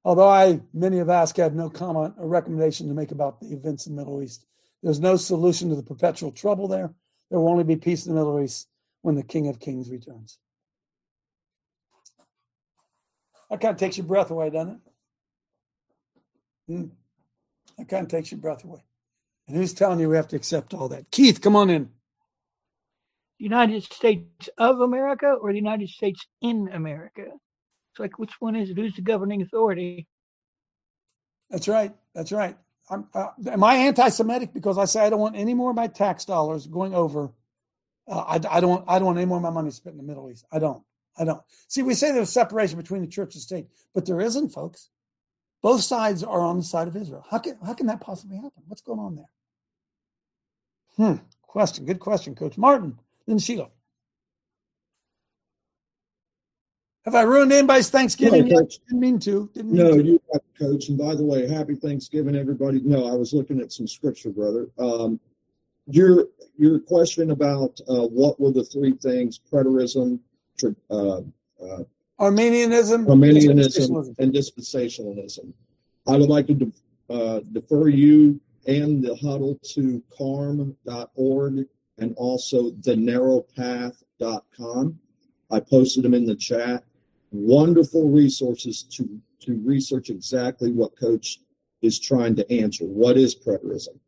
Although I, many asked, I have no comment or recommendation to make about the events in the Middle East. There's no solution to the perpetual trouble there. There will only be peace in the Middle East when the King of Kings returns. That kind of takes your breath away, doesn't it? Hmm. That kind of takes your breath away. And who's telling you we have to accept all that? Keith, come on in. United States of America or the United States in America? It's like, which one is it? Who's the governing authority? That's right. That's right. Uh, am I anti-Semitic because I say I don't want any more of my tax dollars going over? Uh, I, I don't. I don't want any more of my money spent in the Middle East. I don't. I don't. See, we say there's separation between the church and state, but there isn't, folks. Both sides are on the side of Israel. How can how can that possibly happen? What's going on there? Hmm. Question. Good question, Coach Martin. Then Sheila. Have I ruined anybody's Thanksgiving? No, yet? Didn't mean to. Didn't mean No, to. you got coach. And by the way, happy Thanksgiving, everybody. No, I was looking at some scripture, brother. Um, your your question about uh, what were the three things: preterism, uh, uh, Armenianism, Arminianism, dispensationalism. and dispensationalism. I would like to de- uh, defer you and the huddle to carm.org and also thenarrowpath.com. I posted them in the chat. Wonderful resources to, to research exactly what Coach is trying to answer. What is preterism?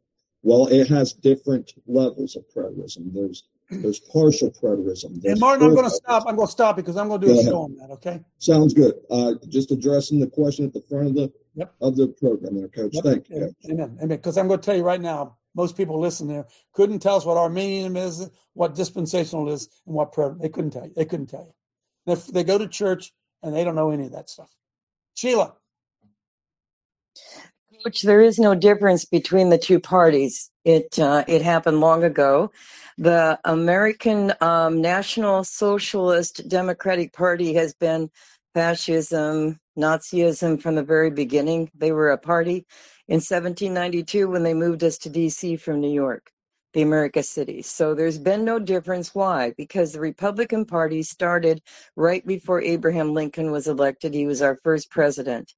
Well, it has different levels of preterism. There's there's partial preterism. And Martin, I'm going to stop. I'm going to stop because I'm going to Go do a ahead. show on that. Okay. Sounds good. Uh, just addressing the question at the front of the of the program there, Coach. Yep. Thank you. Amen. Amen. Because I'm going to tell you right now, most people listen there couldn't tell us what Arminian is, what dispensational is, and what prayer. They couldn't tell you. They couldn't tell you. They go to church and they don't know any of that stuff. Sheila. Which there is no difference between the two parties. It uh, it happened long ago. The American um, National Socialist Democratic Party has been fascism, Nazism from the very beginning. They were a party in 1792 when they moved us to D.C. from New York, the America cities. So there's been no difference. Why? Because the Republican Party started right before Abraham Lincoln was elected. He was our first president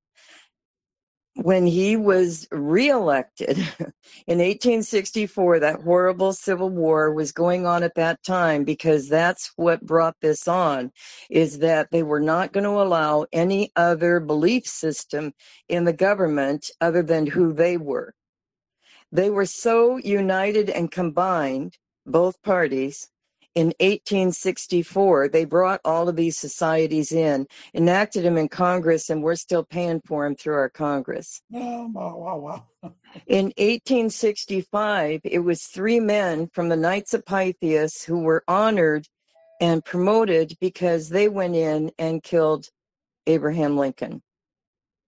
when he was reelected in 1864, that horrible civil war was going on at that time because that's what brought this on is that they were not going to allow any other belief system in the government other than who they were. They were so united and combined, both parties, in 1864, they brought all of these societies in, enacted them in Congress, and we're still paying for them through our Congress. Oh, wow, wow, wow. In 1865, it was three men from the Knights of Pythias who were honored and promoted because they went in and killed Abraham Lincoln.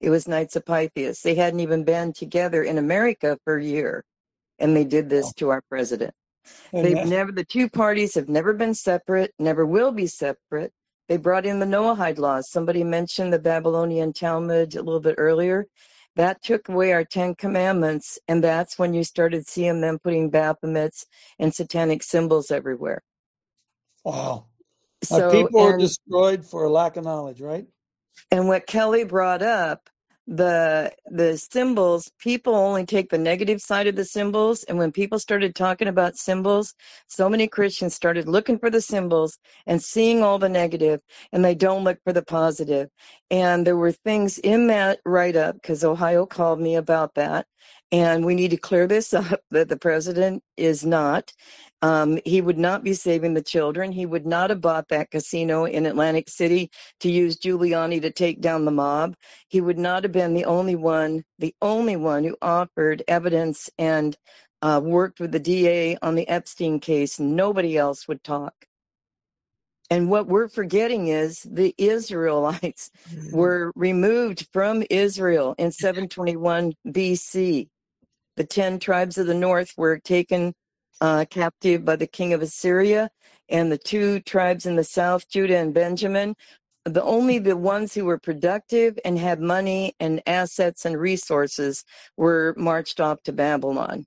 It was Knights of Pythias. They hadn't even been together in America for a year, and they did this to our president. They've Amen. never, the two parties have never been separate, never will be separate. They brought in the Noahide laws. Somebody mentioned the Babylonian Talmud a little bit earlier. That took away our Ten Commandments, and that's when you started seeing them putting Baphomets and satanic symbols everywhere. Wow. So, people are destroyed for lack of knowledge, right? And what Kelly brought up, the the symbols, people only take the negative side of the symbols. And when people started talking about symbols, so many Christians started looking for the symbols and seeing all the negative, and they don't look for the positive. And there were things in that write up because Ohio called me about that. And we need to clear this up that the president is not. Um, he would not be saving the children. He would not have bought that casino in Atlantic City to use Giuliani to take down the mob. He would not have been the only one, the only one who offered evidence and uh, worked with the DA on the Epstein case. Nobody else would talk. And what we're forgetting is the Israelites were removed from Israel in 721 BC. The 10 tribes of the north were taken uh, captive by the king of Assyria, and the two tribes in the south, Judah and Benjamin, the only the ones who were productive and had money and assets and resources were marched off to Babylon.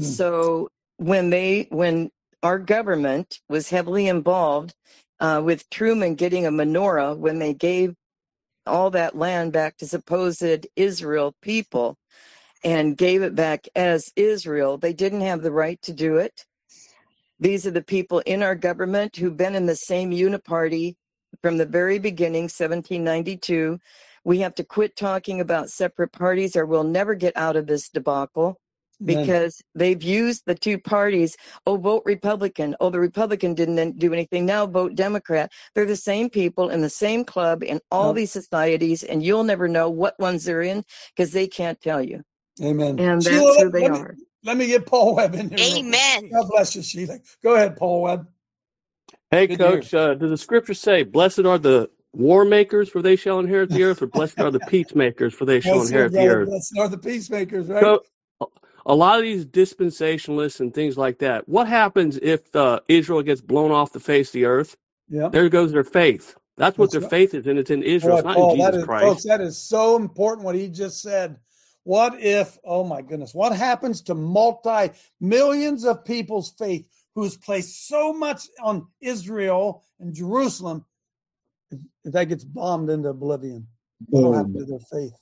So when they when our government was heavily involved uh, with Truman getting a menorah when they gave all that land back to supposed Israel people and gave it back as Israel, they didn't have the right to do it. These are the people in our government who've been in the same uniparty from the very beginning, 1792, We have to quit talking about separate parties or we'll never get out of this debacle because they've used the two parties. Oh, vote Republican. Oh, the Republican didn't do anything. Now vote Democrat. They're the same people in the same club in all Yep. these societies, and you'll never know what ones they're in because they can't tell you. Amen. And that's Sheila, who let, they let me, are. let me get Paul Webb in here. real quick. Amen. God bless you, Sheila. Go ahead, Paul Webb. Hey, Good. Coach, uh, does the scripture say, Blessed are the war makers, for they shall inherit the earth, or blessed are the peacemakers, for they shall Blessed inherit the earth? blessed are the peacemakers, right? So, a lot of these dispensationalists and things like that, what happens if uh, Israel gets blown off the face of the earth? Yeah. There goes their faith. That's what That's their right. faith is, and it's in Israel. Boy, it's not Paul, in Jesus is, Christ. folks, that is so important what he just said. What if, oh my goodness, what happens to multi millions of people's faith who's placed so much on Israel and Jerusalem if, that gets bombed into oblivion? What will happen to their mm. faith?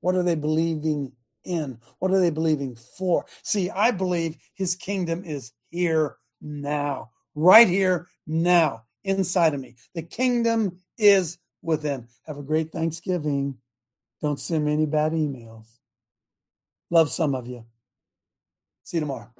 What are they believing in? What are they believing for? See, I believe his kingdom is here now, right here now, inside of me. The kingdom is within. Have a great Thanksgiving. Don't send me any bad emails. Love some of you. See you tomorrow.